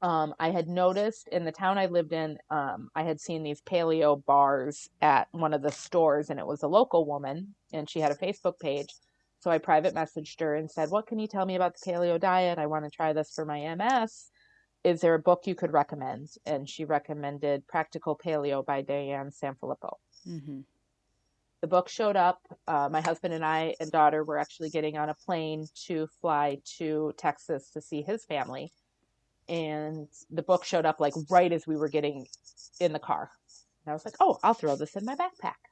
um, I had noticed in the town I lived in, um, I had seen these paleo bars at one of the stores, and it was a local woman, and she had a Facebook page. So I private messaged her and said, What can you tell me about the paleo diet? I want to try this for my MS. Is there a book you could recommend? And she recommended Practical Paleo by Diane Sanfilippo. Mm-hmm. The book showed up. Uh, my husband and I and daughter were actually getting on a plane to fly to Texas to see his family and the book showed up like right as we were getting in the car. And I was like, oh, I'll throw this in my backpack.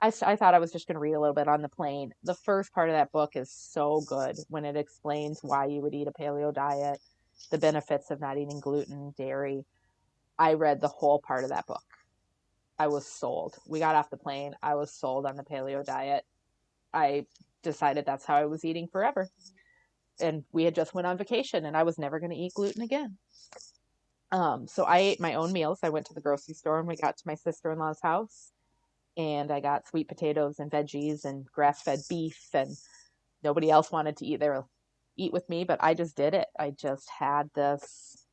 I, I thought I was just going to read a little bit on the plane. The first part of that book is so good when it explains why you would eat a paleo diet, the benefits of not eating gluten, dairy. I read the whole part of that book. I was sold. We got off the plane. I was sold on the paleo diet. I decided that's how I was eating forever and we had just went on vacation and I was never going to eat gluten again. Um, so I ate my own meals. I went to the grocery store and we got to my sister-in-law's house and I got sweet potatoes and veggies and grass-fed beef and nobody else wanted to eat there eat with me, but I just did it. I just had this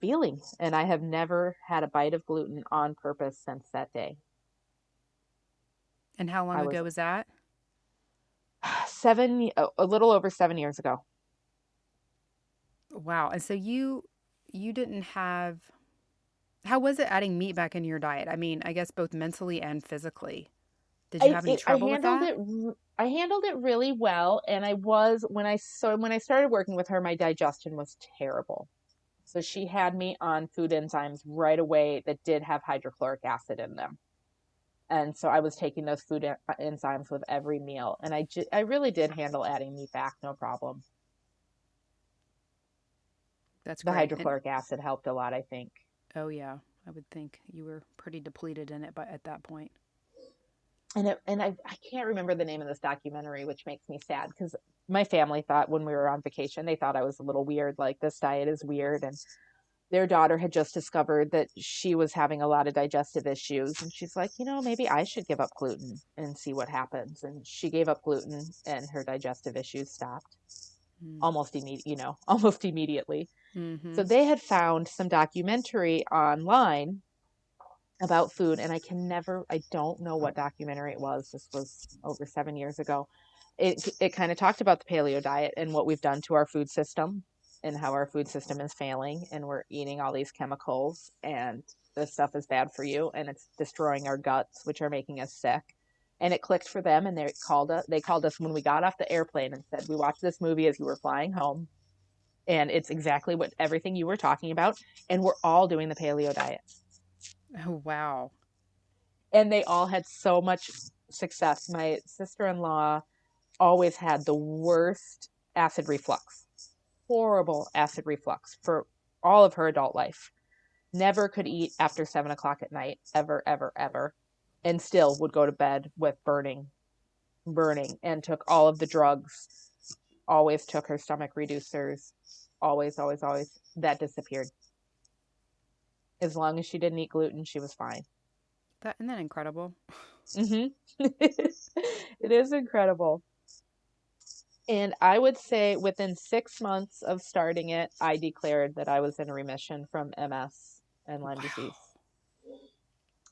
feeling and I have never had a bite of gluten on purpose since that day. And how long I ago was, was that? seven, oh, a little over seven years ago. Wow. And so you, you didn't have, how was it adding meat back into your diet? I mean, I guess both mentally and physically. Did you I, have any trouble with that? It, I handled it really well, and I was when I so when I started working with her, my digestion was terrible. So she had me on food enzymes right away that did have hydrochloric acid in them and so I was taking those food uh, enzymes with every meal, and I ju- I really did handle adding meat back, no problem. That's the great. hydrochloric and, acid helped a lot, I think. Oh yeah, I would think you were pretty depleted in it, but at that point. And it, and I I can't remember the name of this documentary, which makes me sad because my family thought when we were on vacation they thought I was a little weird, like this diet is weird, and their daughter had just discovered that she was having a lot of digestive issues. And she's like you know maybe i should give up gluten and see what happens. And she gave up gluten and her digestive issues stopped mm. almost immediately you know almost immediately mm-hmm. so they had found some documentary online about food and i can never i don't know what documentary it was this was over seven years ago it it kind of talked about the paleo diet and what we've done to our food system and how our food system is failing and we're eating all these chemicals and this stuff is bad for you and it's destroying our guts which are making us sick and it clicked for them and they called us they called us when we got off the airplane and said we watched this movie as you were flying home. And it's exactly what everything you were talking about and we're all doing the paleo diet. Oh, wow. and they all had so much success. My sister-in-law always had the worst acid reflux horrible acid reflux for all of her adult life. Never could eat after seven o'clock at night ever ever ever and still would go to bed with burning burning and took all of the drugs always took her stomach reducers always always always that disappeared as long as she didn't eat gluten she was fine That isn't that incredible? Mm-hmm. it is incredible. And I would say within six months of starting it, I declared that I was in remission from MS and Lyme Wow. disease.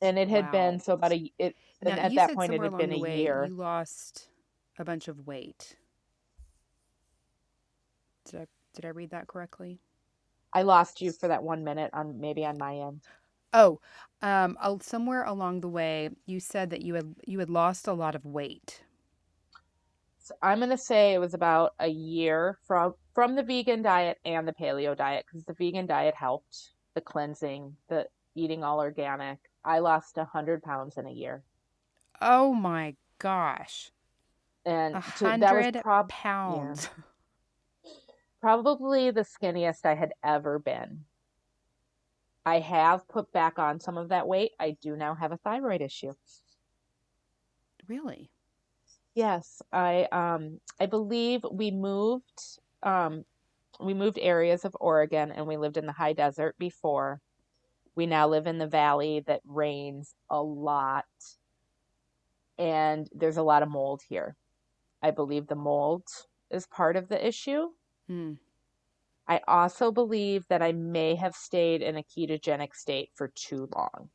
And it had Wow. been so about a it Now, at that point it had been a way year. You lost a bunch of weight. Did I did I read that correctly? I lost you for that one minute on maybe on my end. Oh, um, somewhere along the way, you said that you had you had lost a lot of weight. So I'm gonna say it was about a year from from the vegan diet and the paleo diet because the vegan diet helped the cleansing, the eating all organic. I lost a hundred pounds in a year, Oh my gosh, and a to, that was prob pounds. probably the skinniest I had ever been. I have put back on some of that weight. I do now have a thyroid issue. Really? Yes, I um I believe we moved um we moved areas of Oregon and we lived in the high desert before. We now live in the valley that rains a lot and there's a lot of mold here. I believe the mold is part of the issue. Hmm. I also believe that I may have stayed in a ketogenic state for too long.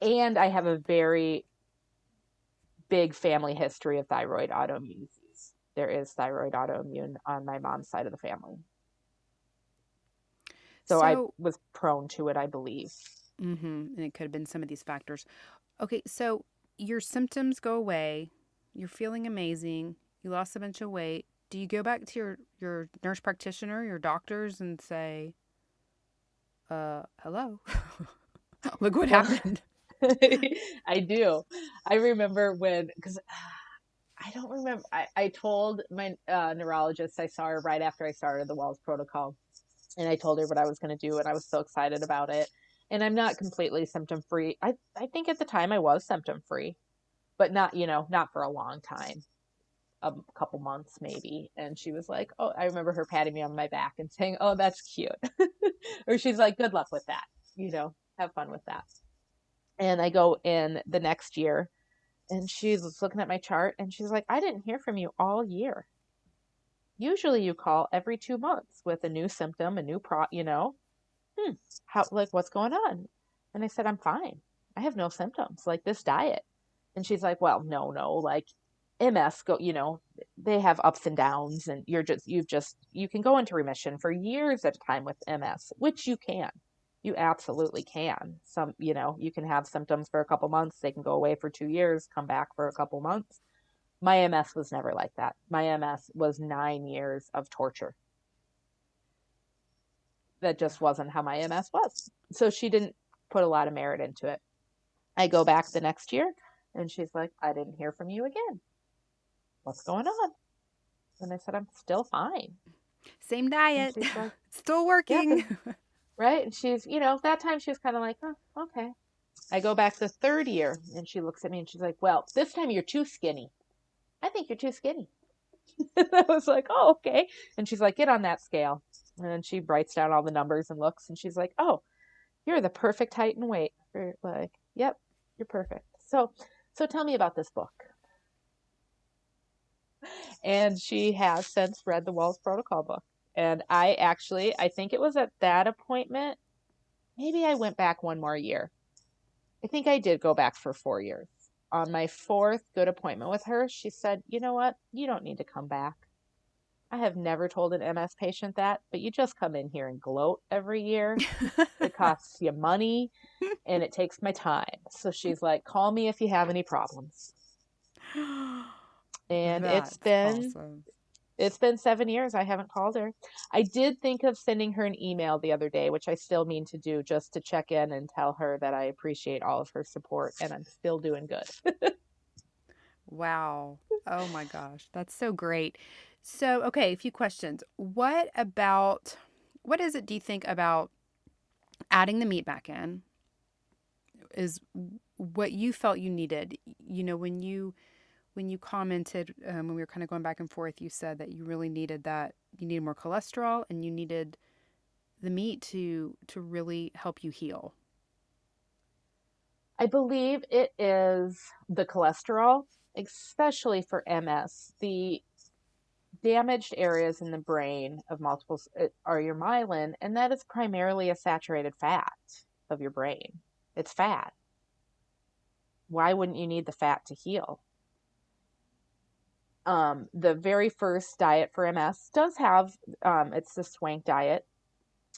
And I have a very big family history of thyroid autoimmune disease. There is thyroid autoimmune on my mom's side of the family. So, I was prone to it, I believe. mm-hmm, and it could have been some of these factors. Okay, so your symptoms go away. You're feeling amazing. You lost a bunch of weight. Do you go back to your your nurse practitioner, your doctors, and say, "Uh, hello, look what happened." I do. I remember when, because I don't remember, I, I told my uh, neurologist, I saw her right after I started the Wahls protocol, and I told her what I was going to do, and I was so excited about it. And I'm not completely symptom free. I, I think at the time I was symptom free, but not, you know, not for a long time, a couple months maybe. And she was like, Oh, I remember her patting me on my back and saying, Oh, that's cute. or she's like, Good luck with that, you know, have fun with that. And I go in the next year and she's looking at my chart and she's like, I didn't hear from you all year. Usually you call every two months with a new symptom, a new pro, you know, hmm, how, like, what's going on? And I said, I'm fine. I have no symptoms, like this diet. And she's like, well, no, no, like MS go, you know, they have ups and downs and you're just, you've just, you can go into remission for years at a time with MS, which you can. You absolutely can. Some, you know, you can have symptoms for a couple months. They can go away for two years, come back for a couple months. My MS was never like that. My MS was nine years of torture. That just wasn't how my MS was. So she didn't put a lot of merit into it. I go back the next year and she's like, I didn't hear from you again. What's going on? And I said, I'm still fine. Same diet, like, still Yeah, working. right? And she's, you know, that time she was kind of like, oh, okay. I go back the third year and she looks at me and she's like, well, this time you're too skinny. I think you're too skinny. I was like, oh, okay. And she's like, get on that scale. And then she writes down all the numbers and looks and she's like, oh, you're the perfect height and weight. We're like, yep, you're perfect. So, so tell me about this book. And she has since read the Wahls Protocol book. And I actually, I think it was at that appointment, maybe I went back one more year. I think I did go back for four years. On my fourth good appointment with her, she said, You know what? You don't need to come back. I have never told an MS patient that, but you just come in here and gloat every year. it costs you money and it takes my time. So she's like, Call me if you have any problems. And That's it's been awesome. It's been seven years. I haven't called her. I did think of sending her an email the other day, which I still mean to do just to check in and tell her that I appreciate all of her support and I'm still doing good. Wow. Oh my gosh. That's so great. So, okay, a few questions. What about what is it do you think about adding the meat back in is what you felt you needed? You know, when you when you commented um, when we were kind of going back and forth, you said that you really needed that you needed more cholesterol and you needed the meat to to really help you heal. I believe it is the cholesterol, especially for MS. The damaged areas in the brain of multiple uh, are your myelin, and that is primarily a saturated fat of your brain. It's fat. Why wouldn't you need the fat to heal? Um, the very first diet for MS does have um, it's the Swank diet.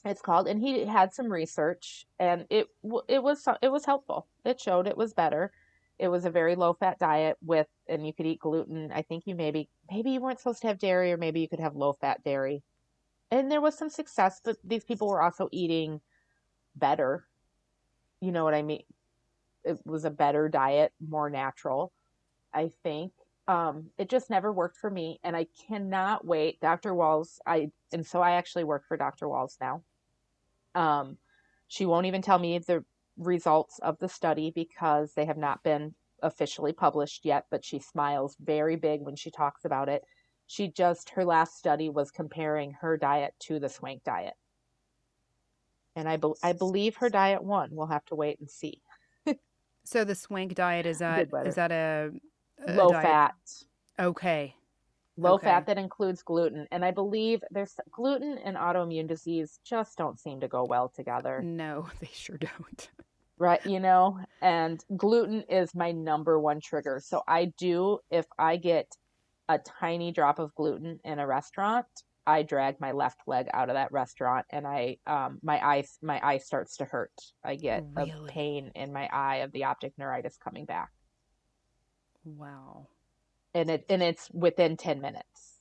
It's called, and he had some research, and it it was it was helpful. It showed it was better. It was a very low fat diet with, and you could eat gluten. I think you maybe maybe you weren't supposed to have dairy, or maybe you could have low fat dairy. And there was some success, but these people were also eating better. You know what I mean? It was a better diet, more natural. I think um, it just never worked for me, and I cannot wait. Dr. Wahls, I and so I actually work for Dr. Wahls now. Um, she won't even tell me the results of the study because they have not been officially published yet, but she smiles very big when she talks about it. She just, her last study was comparing her diet to the swank diet. And I, be, I believe her diet won. We'll have to wait and see. So the swank diet is that is that a Low diet- fat, Okay. low Okay. fat that includes gluten. And I believe there's gluten and autoimmune disease just don't seem to go well together. No, they sure don't. right you know and gluten is my number one trigger so i do if i get a tiny drop of gluten in a restaurant i drag my left leg out of that restaurant and i um my eye my eye starts to hurt i get Really? a pain in my eye of the optic neuritis coming back Wow. and it and it's within 10 minutes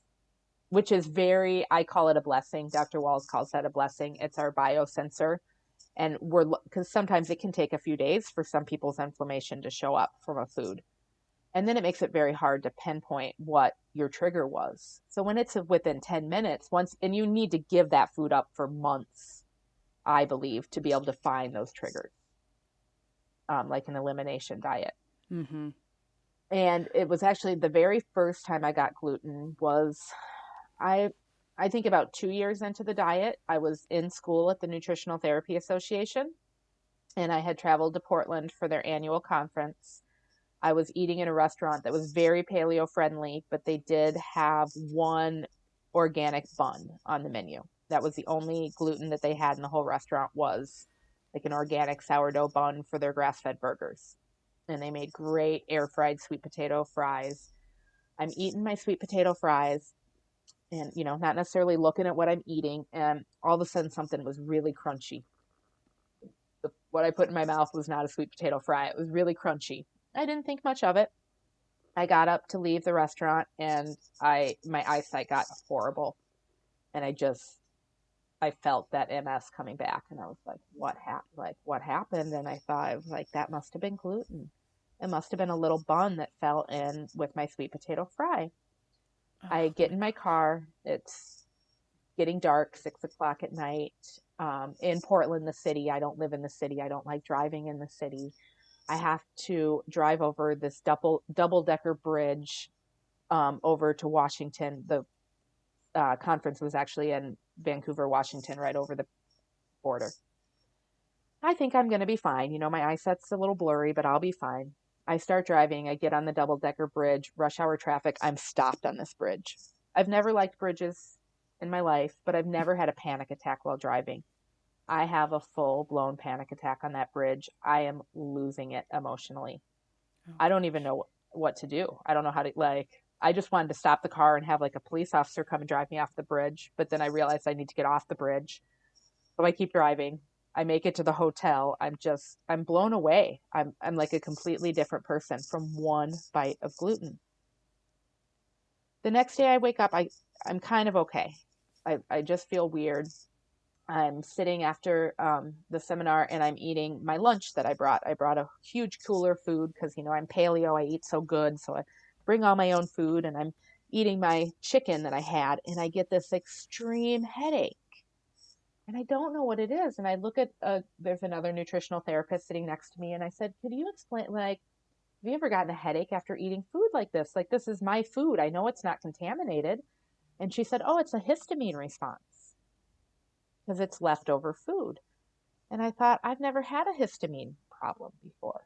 which is very i call it a blessing. Dr Wahls calls that a blessing. It's our biosensor. And we're because sometimes it can take a few days for some people's inflammation to show up from a food. And then it makes it very hard to pinpoint what your trigger was. So when it's within 10 minutes once and you need to give that food up for months i believe to be able to find those triggers um, like an elimination diet. Mm-hmm. And it was actually the very first time I got gluten was I I think about 2 years into the diet I was in school at the Nutritional Therapy Association and I had traveled to Portland for their annual conference. I was eating in a restaurant that was very paleo friendly but they did have one organic bun on the menu. That was the only gluten that they had in the whole restaurant was like an organic sourdough bun for their grass-fed burgers and they made great air fried sweet potato fries. I'm eating my sweet potato fries and, you know, not necessarily looking at what I'm eating. And all of a sudden, something was really crunchy. The, what I put in my mouth was not a sweet potato fry, it was really crunchy. I didn't think much of it. I got up to leave the restaurant and I my eyesight got horrible. And I just I felt that MS coming back and I was like, what happened? Like what happened? And I thought I was like that must have been gluten. It must have been a little bun that fell in with my sweet potato fry. I get in my car. It's getting dark, six o'clock at night. Um, in Portland, the city. I don't live in the city. I don't like driving in the city. I have to drive over this double double decker bridge um, over to Washington. The uh, conference was actually in Vancouver, Washington, right over the border. I think I'm going to be fine. You know, my eyesight's a little blurry, but I'll be fine. I start driving. I get on the double decker bridge, rush hour traffic. I'm stopped on this bridge. I've never liked bridges in my life, but I've never had a panic attack while driving. I have a full blown panic attack on that bridge. I am losing it emotionally. oh. I don't even know what to do. I don't know how to like I just wanted to stop the car and have like a police officer come and drive me off the bridge, but then I realized I need to get off the bridge. So I keep driving. I make it to the hotel. I'm just I'm blown away. I'm I'm like a completely different person from one bite of gluten. The next day I wake up, I I'm kind of okay. I I just feel weird. I'm sitting after um, the seminar and I'm eating my lunch that I brought. I brought a huge cooler food because you know I'm paleo. I eat so good, so I bring all my own food and I'm eating my chicken that I had and I get this extreme headache. And I don't know what it is. And I look at, uh, there's another nutritional therapist sitting next to me and I said, Could you explain, like, have you ever gotten a headache after eating food like this? Like, this is my food. I know it's not contaminated. And she said, Oh, it's a histamine response because it's leftover food. And I thought, I've never had a histamine problem before.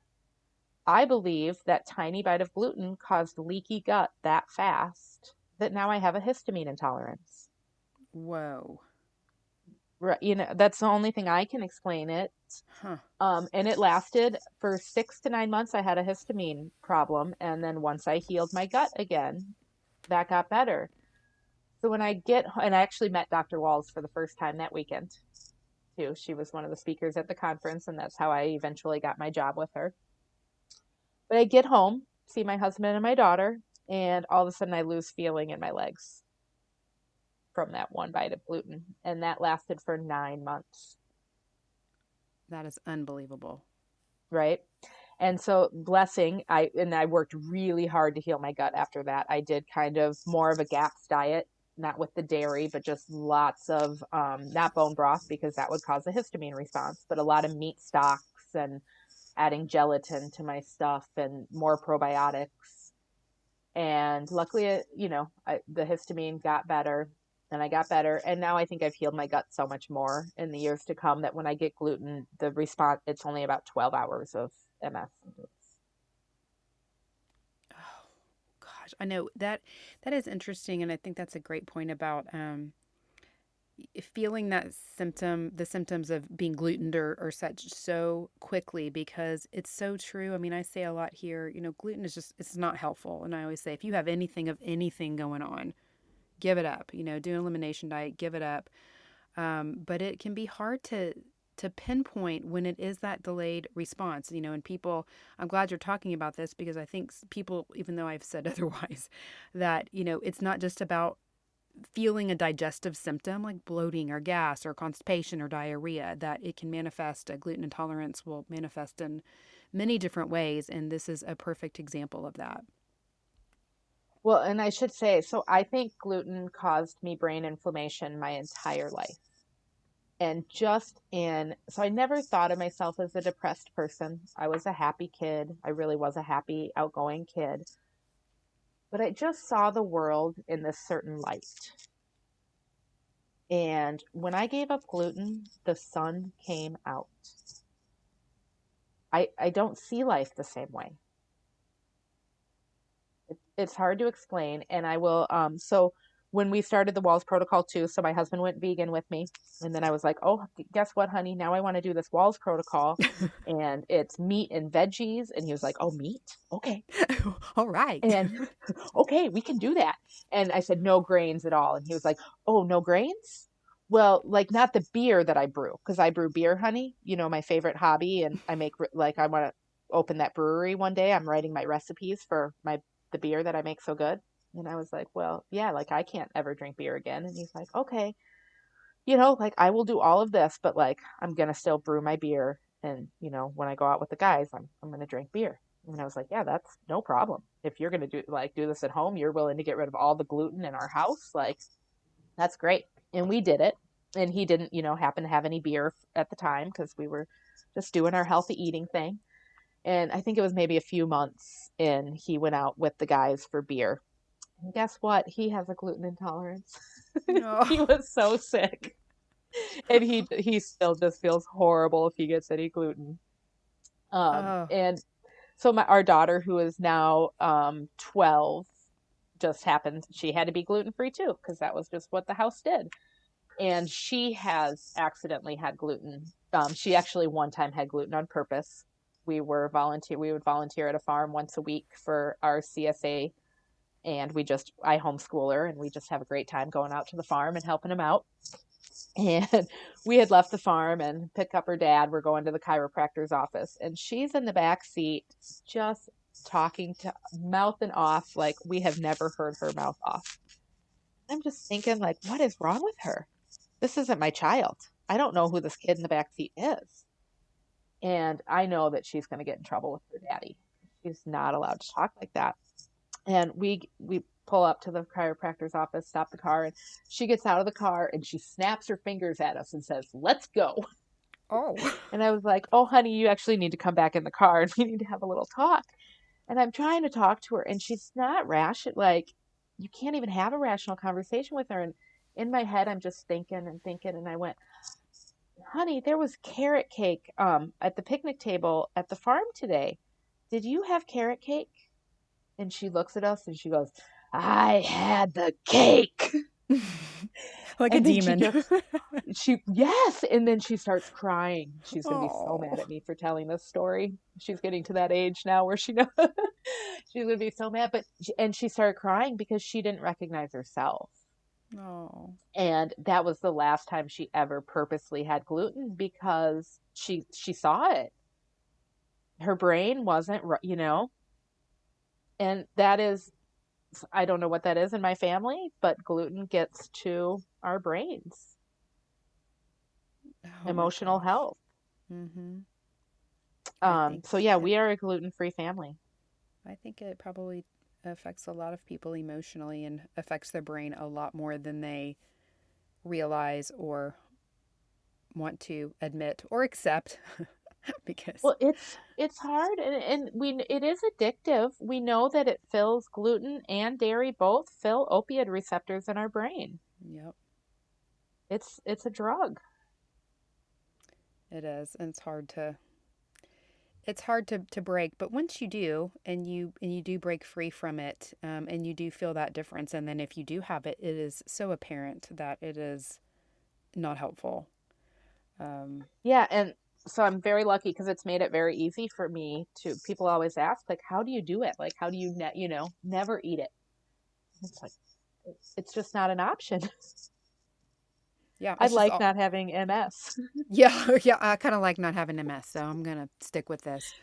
I believe that tiny bite of gluten caused leaky gut that fast that now I have a histamine intolerance. Whoa. Right, you know, that's the only thing I can explain it. Huh. Um, and it lasted for six to nine months. I had a histamine problem. And then once I healed my gut again, that got better. So when I get, and I actually met Dr. Wahls for the first time that weekend too. She was one of the speakers at the conference, and that's how I eventually got my job with her. But I get home, see my husband and my daughter, and all of a sudden I lose feeling in my legs from that one bite of gluten. And that lasted for nine months. That is unbelievable. Right. And so blessing, I and I worked really hard to heal my gut after that. I did kind of more of a GAPS diet, not with the dairy, but just lots of um, not bone broth because that would cause a histamine response, but a lot of meat stocks and adding gelatin to my stuff and more probiotics. And luckily, you know, I, the histamine got better and I got better. And now I think I've healed my gut so much more in the years to come that when I get gluten, the response, it's only about 12 hours of MS. Oh gosh, I know that that is interesting. And I think that's a great point about, um, feeling that symptom, the symptoms of being glutened or, or such so quickly because it's so true. I mean, I say a lot here, you know, gluten is just, it's not helpful. And I always say, if you have anything of anything going on, give it up, you know, do an elimination diet, give it up. Um, but it can be hard to, to pinpoint when it is that delayed response, you know, and people, I'm glad you're talking about this because I think people, even though I've said otherwise, that, you know, it's not just about feeling a digestive symptom like bloating or gas or constipation or diarrhea, that it can manifest, a gluten intolerance will manifest in many different ways. And this is a perfect example of that. Well, and I should say, so I think gluten caused me brain inflammation my entire life. And just in, so I never thought of myself as a depressed person. I was a happy kid. I really was a happy, outgoing kid but I just saw the world in this certain light. And when I gave up gluten, the sun came out. I, I don't see life the same way. It, it's hard to explain. And I will, um, so when we started the Wahls Protocol too. So my husband went vegan with me, and then I was like, "Oh, guess what, honey? Now I want to do this Wahls Protocol, and it's meat and veggies." And he was like, "Oh, meat? Okay, all right." And okay, we can do that. And I said, "No grains at all." And he was like, "Oh, no grains." Well, like not the beer that I brew because I brew beer, honey. You know, my favorite hobby, and I make like I want to open that brewery one day. I'm writing my recipes for my the beer that I make so good. And I was like, well, yeah, like I can't ever drink beer again. And he's like, okay, you know, like I will do all of this, but like I'm going to still brew my beer. And, you know, when I go out with the guys, I'm, I'm going to drink beer. And I was like, yeah, that's no problem. If you're going to do like do this at home, you're willing to get rid of all the gluten in our house. Like that's great. And we did it. And he didn't, you know, happen to have any beer at the time because we were just doing our healthy eating thing. And I think it was maybe a few months in, he went out with the guys for beer and guess what? He has a gluten intolerance. No. he was so sick. And he he still just feels horrible if he gets any gluten. Um, oh. and so my our daughter who is now um 12 just happened she had to be gluten free too because that was just what the house did. And she has accidentally had gluten. Um, she actually one time had gluten on purpose we were volunteer we would volunteer at a farm once a week for our CSA and we just I homeschool her and we just have a great time going out to the farm and helping him out. And we had left the farm and pick up her dad. We're going to the chiropractor's office and she's in the back seat just talking to mouthing off like we have never heard her mouth off. I'm just thinking like what is wrong with her? This isn't my child. I don't know who this kid in the back seat is. And I know that she's going to get in trouble with her daddy. She's not allowed to talk like that. And we we pull up to the chiropractor's office, stop the car, and she gets out of the car and she snaps her fingers at us and says, "Let's go." Oh. And I was like, "Oh, honey, you actually need to come back in the car and we need to have a little talk." And I'm trying to talk to her, and she's not rash. Like, you can't even have a rational conversation with her. And in my head, I'm just thinking and thinking, and I went, honey, there was carrot cake um, at the picnic table at the farm today. Did you have carrot cake? And she looks at us and she goes, I had the cake. like And a then she demon. just- She, yes. And then she starts crying. She's going to be so mad at me for telling this story. She's getting to that age now where she knows. She's going to be so mad. But, and she started crying because she didn't recognize herself. Oh. and that was the last time she ever purposely had gluten because she she saw it. Her brain wasn't you know? And that is i don't know what that is in my family but gluten gets to our brains. Oh emotional health. Mm-hmm. Um so yeah we are a gluten-free family. I think it probably affects a lot of people emotionally and affects their brain a lot more than they realize or want to admit or accept because well it's it's hard and, and we it is addictive. We know that it fills gluten and dairy both fill opioid receptors in our brain. Yep. It's it's a drug. It is and it's hard to it's hard to, to break but once you do and you and you do break free from it um, and you do feel that difference and then if you do have it it is so apparent that it is not helpful um, Yeah, and so I'm very lucky because it's made it very easy for me to. People always ask, like, how do you do it? Like, how do you, ne- you know, never eat it? It's like, it's just not an option. yeah I like all- not having MS. Yeah, yeah, I kind of like not having MS. so I'm gonna stick with this.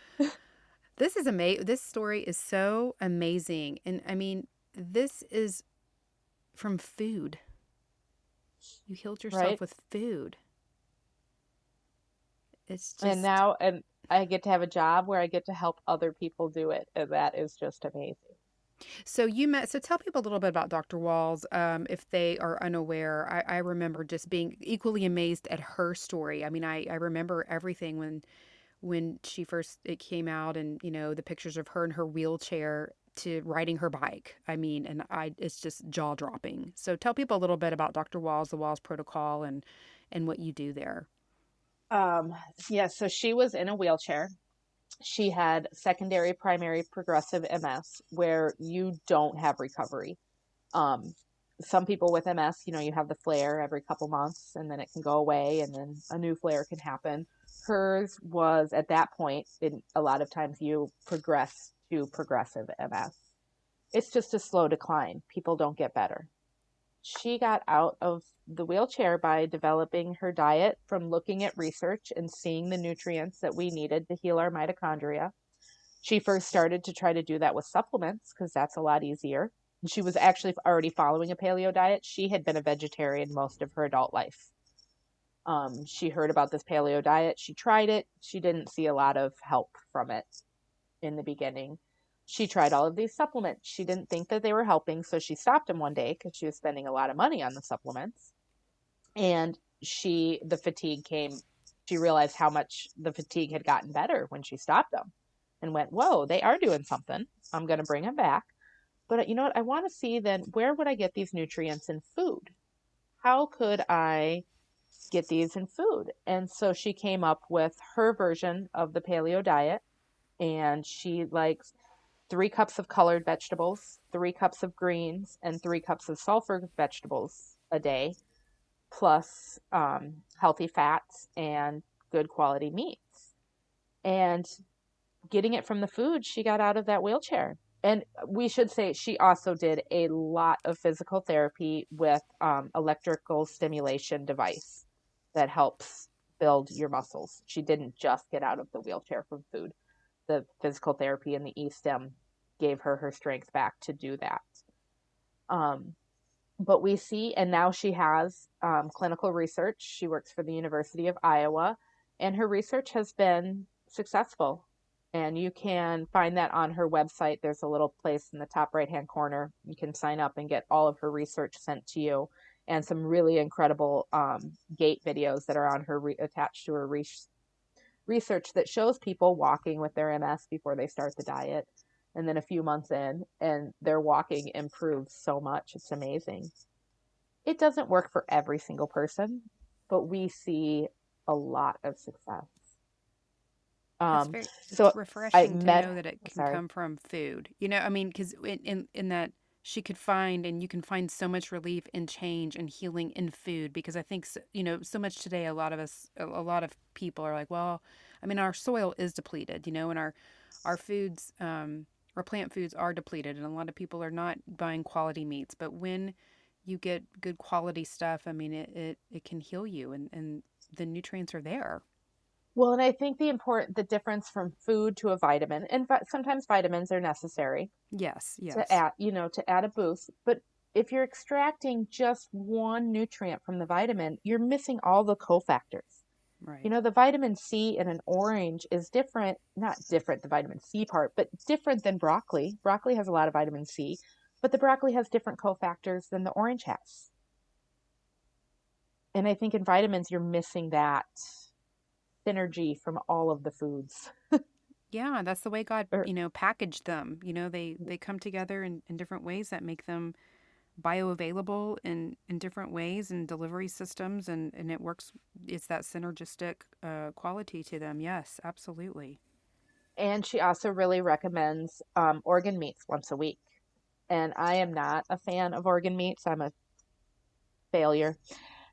This is amazing. This story is so amazing, and I mean, this is from food. You healed yourself Right. with food. It's just and now, and I get to have a job where I get to help other people do it, and that is just amazing. So you met. So tell people a little bit about Dr. Wahls, um, if they are unaware. I, I remember just being equally amazed at her story. I mean, I, I remember everything when when she first it came out, and you know the pictures of her in her wheelchair to riding her bike. I mean, and I it's just jaw dropping. So tell people a little bit about Dr. Wahls, the Wahls Protocol, and and what you do there. Um, yeah, so she was in a wheelchair. She had secondary primary progressive MS where you don't have recovery. Um, some people with MS, you know, you have the flare every couple months and then it can go away and then a new flare can happen. Hers was at that point, in a lot of times you progress to progressive MS. It's just a slow decline. People don't get better. She got out of the wheelchair by developing her diet from looking at research and seeing the nutrients that we needed to heal our mitochondria. She first started to try to do that with supplements because that's a lot easier. She was actually already following a paleo diet. She had been a vegetarian most of her adult life. Um, she heard about this paleo diet. She tried it. She didn't see a lot of help from it in the beginning. She tried all of these supplements. She didn't think that they were helping, so she stopped them one day because she was spending a lot of money on the supplements. And she the fatigue came she realized how much the fatigue had gotten better when she stopped them and went whoa they are doing something. I'm going to bring them back. But uh, you know what? I want to see then where would i get these nutrients in food? How could i get these in food? And so she came up with her version of the paleo diet and she likes three cups of colored vegetables three cups of greens and three cups of sulfur vegetables a day plus um, healthy fats and good quality meats. And getting it from the food, she got out of that wheelchair. And we should say she also did a lot of physical therapy with um, electrical stimulation device that helps build your muscles. She didn't just get out of the wheelchair from food. The physical therapy and the E-stim gave her her strength back to do that. Um, but we see, and now she has um, clinical research. She works for the University of Iowa, and her research has been successful. And you can find that on her website. There's a little place in the top right hand corner. You can sign up and get all of her research sent to you and some really incredible um, gait videos that are on her re- attached to her re- research that shows people walking with their MS before they start the diet and then a few months in and their walking improves so much. It's amazing. It doesn't work for every single person but we see a lot of success. Um, very, so refreshing to met, know that it can sorry. come from food. You know i mean because in, in in that she could find and you can find so much relief and change and healing in food because i think you know so much today a lot of us a lot of people are like well i mean our soil is depleted you know and our our foods um our plant foods are depleted and a lot of people are not buying quality meats but when you get good quality stuff i mean it it, it can heal you and and the nutrients are there well and i think the important the difference from food to a vitamin and sometimes vitamins are necessary yes yes to add you know to add a boost but if you're extracting just one nutrient from the vitamin you're missing all the cofactors Right. You know, the vitamin C in an orange is different, not different, the vitamin C part, but different than broccoli. Broccoli has a lot of vitamin C, but the broccoli has different cofactors than the orange has. And I think in vitamins, you're missing that synergy from all of the foods. yeah, that's the way God, or, you know, packaged them. You know, they, they come together in, in different ways that make them bioavailable in, in different ways and delivery systems and, and it works it's that synergistic uh, quality to them. Yes absolutely. And she also really recommends um, organ meats once a week. And i am not a fan of organ meats. I'm a failure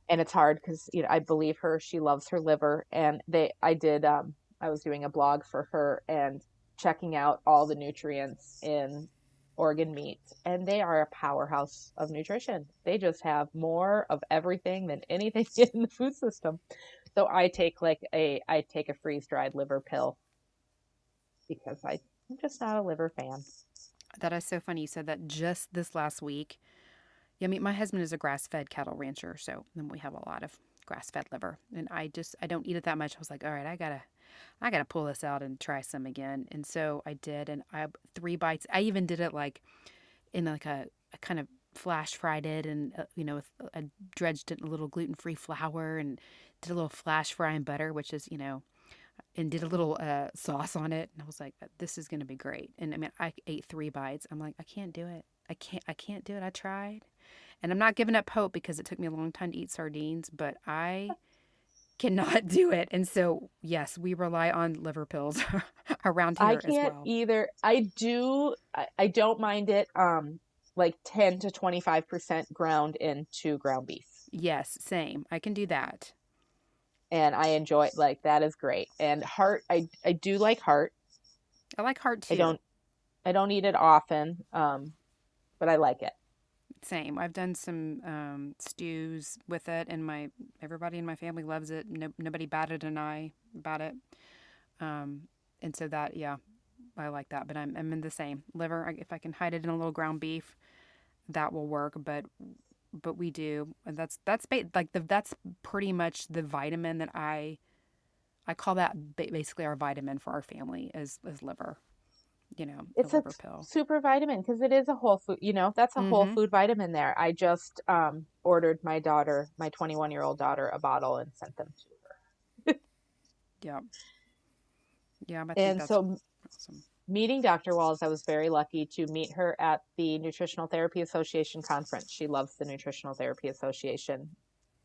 and it's hard because you know i believe her she loves her liver and they i did um, i was doing a blog for her and checking out all the nutrients in organ meat, and they are a powerhouse of nutrition. They just have more of everything than anything in the food system. So I take like a I take a freeze dried liver pill because I, I'm just not a liver fan. That is so funny. You said that just this last week. Yeah, I mean, my husband is a grass fed cattle rancher, so then we have a lot of grass fed liver. And I just I don't eat it that much. I was like, all right, I gotta I got to pull this out and try some again. And so I did, and I three bites. I even did it like in like a, a kind of flash fried it, and uh, you know, I dredged it in a little gluten free flour and did a little flash fry in butter, which is you know, and did a little uh, sauce on it. And I was like, this is gonna be great. And I mean, I ate three bites. I'm like, I can't do it. I can't. I can't do it. I tried. And I'm not giving up hope because it took me a long time to eat sardines, but I cannot do it. And so, yes, we rely on liver pills around here I can't well. either. I do, I, I, don't mind it. Um, like 10 to 25% ground into ground beef. Yes, same. I can do that. And I enjoy it. Like that is great. And heart, I, I do like heart. I like heart too. I don't, I don't eat it often. Um, but I like it same. I've done some um, stews with it, and my everybody in my family loves it. No, nobody batted an eye about it, um, and so that yeah, I like that. But I'm I'm in the same liver. If I can hide it in a little ground beef, that will work. But but we do, and that's that's ba- like the that's pretty much the vitamin that I I call that basically our vitamin for our family is is liver you know, it's a pill. super vitamin because it is a whole food. You know, that's a mm-hmm. whole food vitamin there. I just um, ordered my daughter, my 21 year old daughter, a bottle and sent them to her. yeah, yeah. and so, awesome. meeting Dr. Wahls, I was very lucky to meet her at the Nutritional Therapy Association conference. She loves the Nutritional Therapy Association.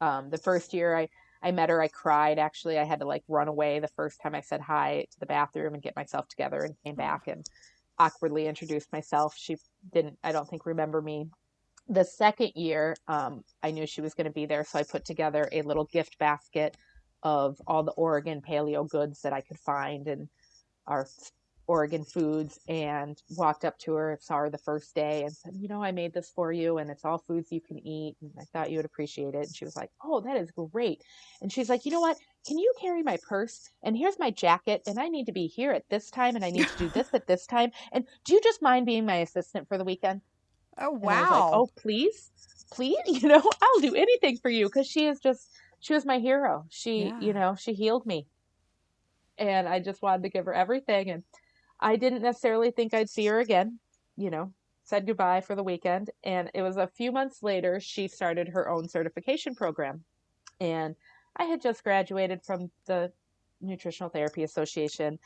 Um, the first year I I met her. I cried. Actually, I had to like run away the first time I said hi to the bathroom and get myself together and came back and awkwardly introduced myself. She didn't, I don't think, remember me. The second year, um, I knew she was going to be there. So I put together a little gift basket of all the Oregon paleo goods that I could find and our Oregon Foods and walked up to her, saw her the first day, and said, You know, I made this for you, and it's all foods you can eat. And I thought you would appreciate it. And she was like, Oh, that is great. And she's like, You know what? Can you carry my purse? And here's my jacket, and I need to be here at this time, and I need to do this at this time. And do you just mind being my assistant for the weekend? Oh, was like, wow. oh, please, please, you know, I'll do anything for you because she is just, she was my hero. She, Yeah. you know, she healed me. And I just wanted to give her everything. And I didn't necessarily think I'd see her again, you know, said goodbye for the weekend. And it was a few months later, she started her own certification program. And I had just graduated from the Nutritional Therapy Association.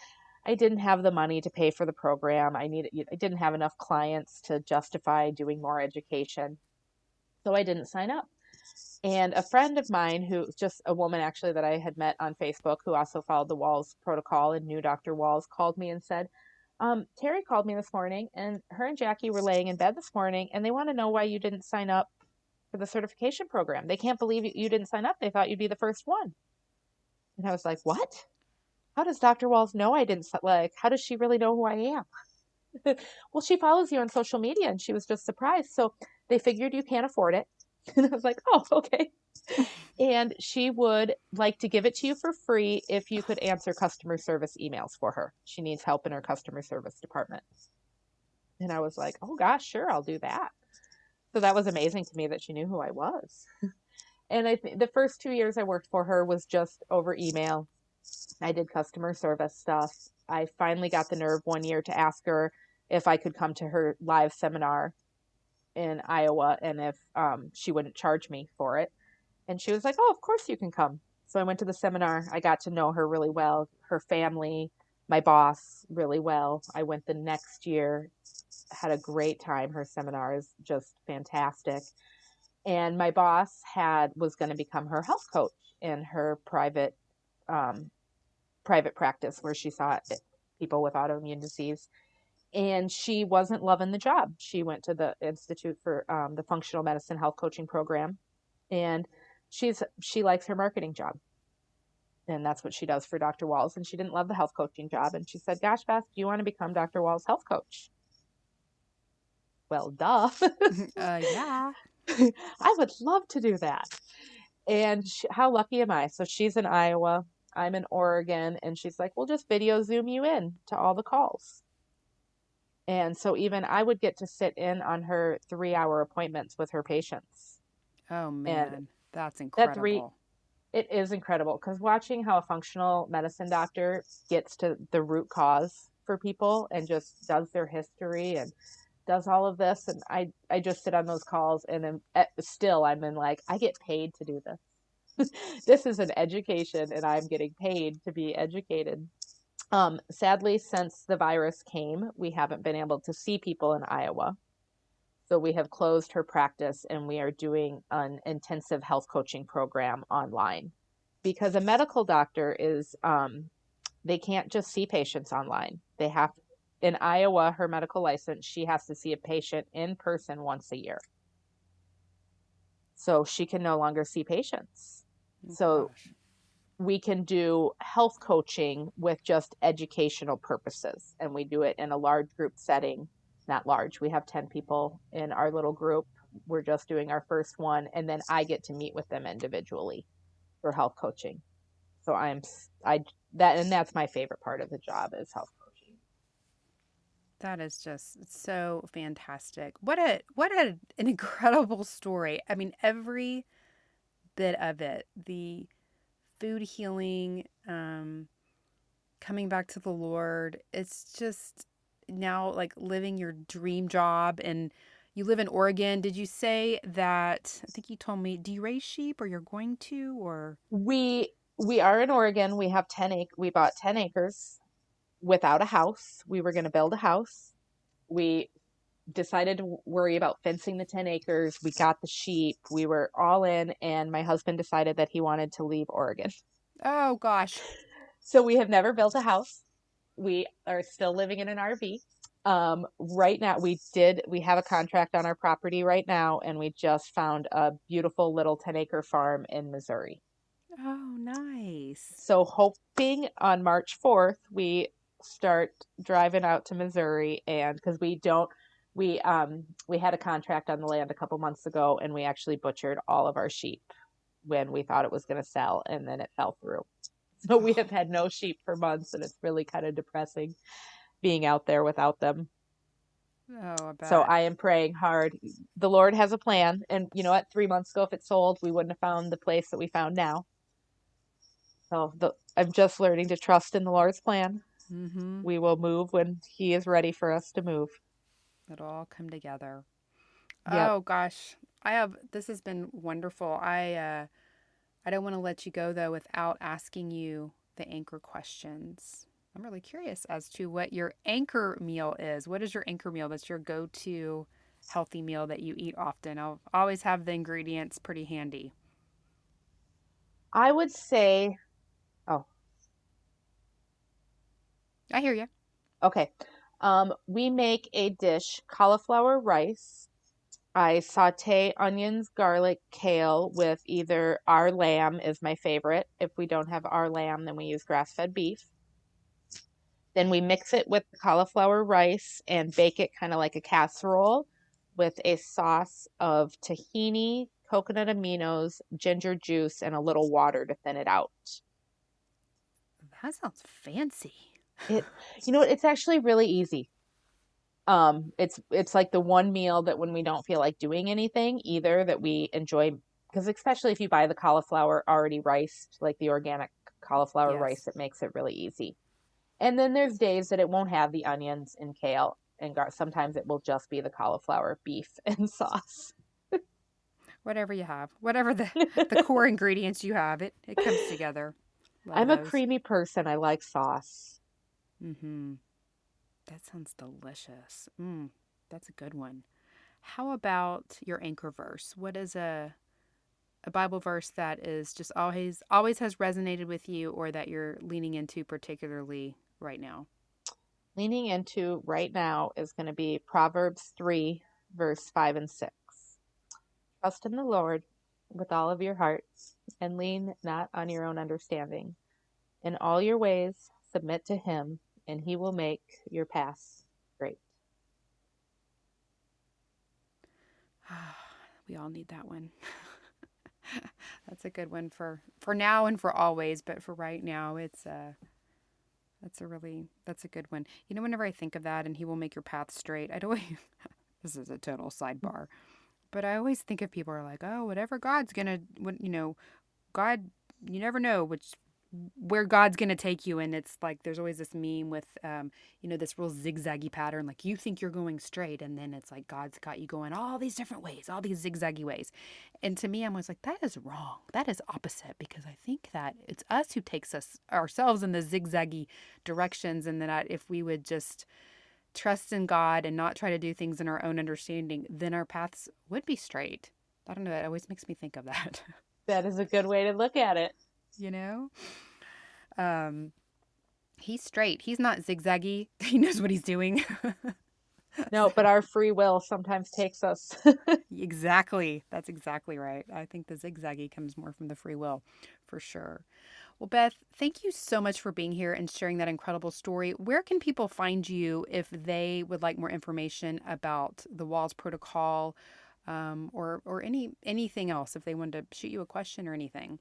I didn't have the money to pay for the program. I needed I didn't have enough clients to justify doing more education. So I didn't sign up. And a friend of mine who just a woman actually that I had met on Facebook who also followed the Wahls protocol and knew Dr. Wahls called me and said, um, Terry called me this morning and her and Jackie were laying in bed this morning and they want to know why you didn't sign up for the certification program. They can't believe you, didn't sign up. They thought you'd be the first one. And I was like, what? How does Dr. Wahls know I didn't, like, how does she really know who I am? well, she follows you on social media and she was just surprised. So they figured you can't afford it. And I was like, oh, okay. and she would like to give it to you for free if you could answer customer service emails for her. She needs help in her customer service department. And I was like, oh gosh, sure, I'll do that. So that was amazing to me that she knew who I was. and I think the first two years I worked for her was just over email. I did customer service stuff. I finally got the nerve one year to ask her if I could come to her live seminar in Iowa and if um, she wouldn't charge me for it. And she was like, Oh, of course you can come. So I went to the seminar. I got to know her really well, her family, my boss really well. I went the next year, had a great time. Her seminar is just fantastic. And my boss had was going to become her health coach in her private um, private practice where she saw people with autoimmune disease and she wasn't loving the job. She went to the Institute for um, the Functional Medicine Health Coaching Program, and she's she likes her marketing job, and that's what she does for Dr. Wahls. And she didn't love the health coaching job, and she said, "Gosh, Beth, do you want to become Dr. Wahls' health coach?" Well, duh. uh, yeah. I would love to do that. And she, how lucky am I? So she's in Iowa, I'm in Oregon, and she's like, "We'll just video Zoom you in to all the calls." And so even I would get to sit in on her three hour appointments with her patients. Oh, man. That's incredible. that three- It is incredible because watching how a functional medicine doctor gets to the root cause for people and just does their history and does all of this. And I, I just sit on those calls and then eh, still I'm in like, I get paid to do this. this is an education and I'm getting paid to be educated. Um, sadly, since the virus came, we haven't been able to see people in Iowa. So we have closed her practice and we are doing an intensive health coaching program online because a medical doctor is, um, they can't just see patients online. They have, in Iowa, her medical license, she has to see a patient in person once a year. So she can no longer see patients Oh, so- gosh. We can do health coaching with just educational purposes and we do it in a large group setting not large. We have 10 people in our little group. We're just doing our first one and then i get to meet with them individually for health coaching. So i'm I, that and that's my favorite part of the job is health coaching. That is just so fantastic. What a what a, an incredible story. I mean, every bit of it, the food healing, um, coming back to the Lord. It's just now like living your dream job and you live in Oregon. Did you say that I think you told me do you raise sheep or you're going to or we we are in oregon we have 10 ac- we bought 10 acres without a house we were going to build a house we decided to worry about fencing the 10 acres. We got the sheep. We were all in and my husband decided that he wanted to leave oregon. Oh gosh. so we have never built a house. We are still living in an rv um, right now we did we have a contract on our property right now and we just found a beautiful little 10 acre farm in missouri. Oh, nice. So hoping on March 4th, we start driving out to Missouri and because we don't we um we had a contract on the land a couple months ago and we actually butchered all of our sheep when we thought it was going to sell and then it fell through. So we have had no sheep for months and it's really kind of depressing being out there without them. Oh, I. So I am praying hard. The Lord has a plan. And you know what? Three months ago, if it sold, we wouldn't have found the place that we found now. So the, I'm just learning to trust in the Lord's plan. mm-hmm. We will move when He is ready for us to move. It'll all come together. Yep. Oh gosh, I have. This has been wonderful. I uh, I don't want to let you go though without asking you the anchor questions. I'm really curious as to what your anchor meal is. What is your anchor meal? That's your go-to healthy meal that you eat often. I'll always have the ingredients pretty handy. I would say, oh, I hear you. okay. Um, we make a dish cauliflower rice. I saute onions, garlic, kale with either our lamb is my favorite. If we don't have our lamb, then we use grass-fed beef. Then we mix it with the cauliflower rice and bake it kind of like a casserole with a sauce of tahini, coconut aminos, ginger juice, and a little water to thin it out. That sounds fancy. It, you know, it's actually really easy. Um, it's it's like the one meal that when we don't feel like doing anything either that we enjoy because especially if you buy the cauliflower already riced, like the organic cauliflower Yes. rice, it makes it really easy. And then there's days that it won't have the onions and kale and gar- sometimes it will just be the cauliflower beef and sauce. Whatever you have, whatever the the core ingredients you have, it it comes together. Love I'm a creamy person. I like sauce. Mm-hmm. That sounds delicious. Mm, that's a good one. How about your anchor verse? What is a a Bible verse that is just always always has resonated with you or that you're leaning into particularly right now? leaning into right now is going to be Proverbs 3, verse 5 and 6. Trust in the Lord with all of your heart and lean not on your own understanding. In all your ways, submit to Him, and He will make your paths straight. we all need that one. that's a good one for for now and for always, but for right now, it's a that's a really that's a good one. You know, whenever I think of that, and He will make your path straight, I don't. this is a total sidebar, but I always think of people are like, oh, whatever God's gonna, what you know, God, you never know which where God's gonna take you, and it's like there's always this meme with, um, you know, this real zigzaggy pattern. Like you think you're going straight, and then it's like God's got you going all these different ways, all these zigzaggy ways. And to me, I'm always like, that is wrong. That is opposite because I think that it's us who takes us ourselves in the zigzaggy directions, and that if we would just trust in God and not try to do things in our own understanding, then our paths would be straight. I don't know. That always makes me think of that. That is a good way to look at it. You know? Um he's straight. He's not zigzaggy. He knows what he's doing. No, but our free will sometimes takes us. exactly. That's exactly right. I think the zigzaggy comes more from the free will for sure. Well beth thank you so much for being here and sharing that incredible story. Where can people find you if they would like more information about the Wahls protocol um, or or any anything else if they wanted to shoot you a question or anything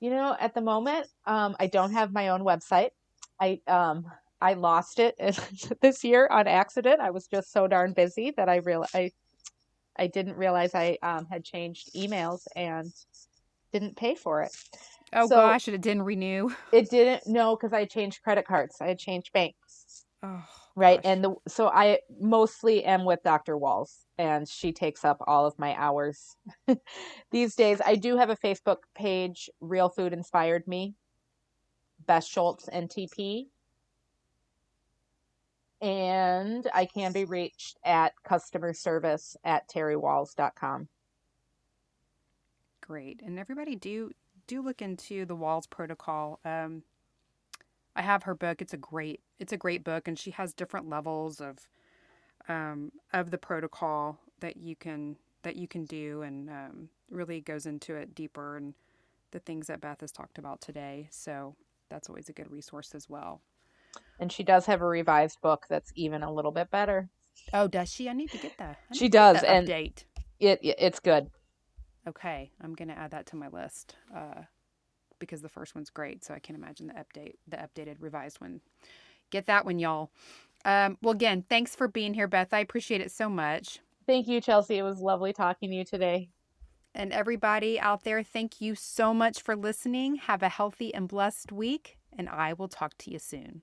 You know, at the moment, um, I don't have my own website. I um, I lost it this year on accident. I was just so darn busy that I real I I didn't realize I um, had changed emails and didn't pay for it. oh So- gosh it didn't renew It didn't no because I changed credit cards. I had changed banks. oh Right. gosh. And the, so I mostly am with Dr. Wahls and she takes up all of my hours these days. I do have a Facebook page, Real Food Inspired Me, Beth Schultz NTP. And I can be reached at customer service at terrywahls.com. Great. And everybody do do look into the Wahls Protocol. Um, I have her book. It's a great it's a great book, and she has different levels of um, of the protocol that you can that you can do, and um, really goes into it deeper and the things that Beth has talked about today. So that's always a good resource as well. And she does have a revised book that's even a little bit better. Oh, does she? I need to get that. I She does, that and- update. It, it it's good. Okay, I'm gonna add that to my list uh, because the first one's great. So I can't imagine the update, the updated, revised one. Get that one, y'all. Um, well, again, thanks for being here, Beth. I appreciate it so much. Thank you, Chelsea. It was lovely talking to you today. And everybody out there, thank you so much for listening. Have a healthy and blessed week, and I will talk to you soon.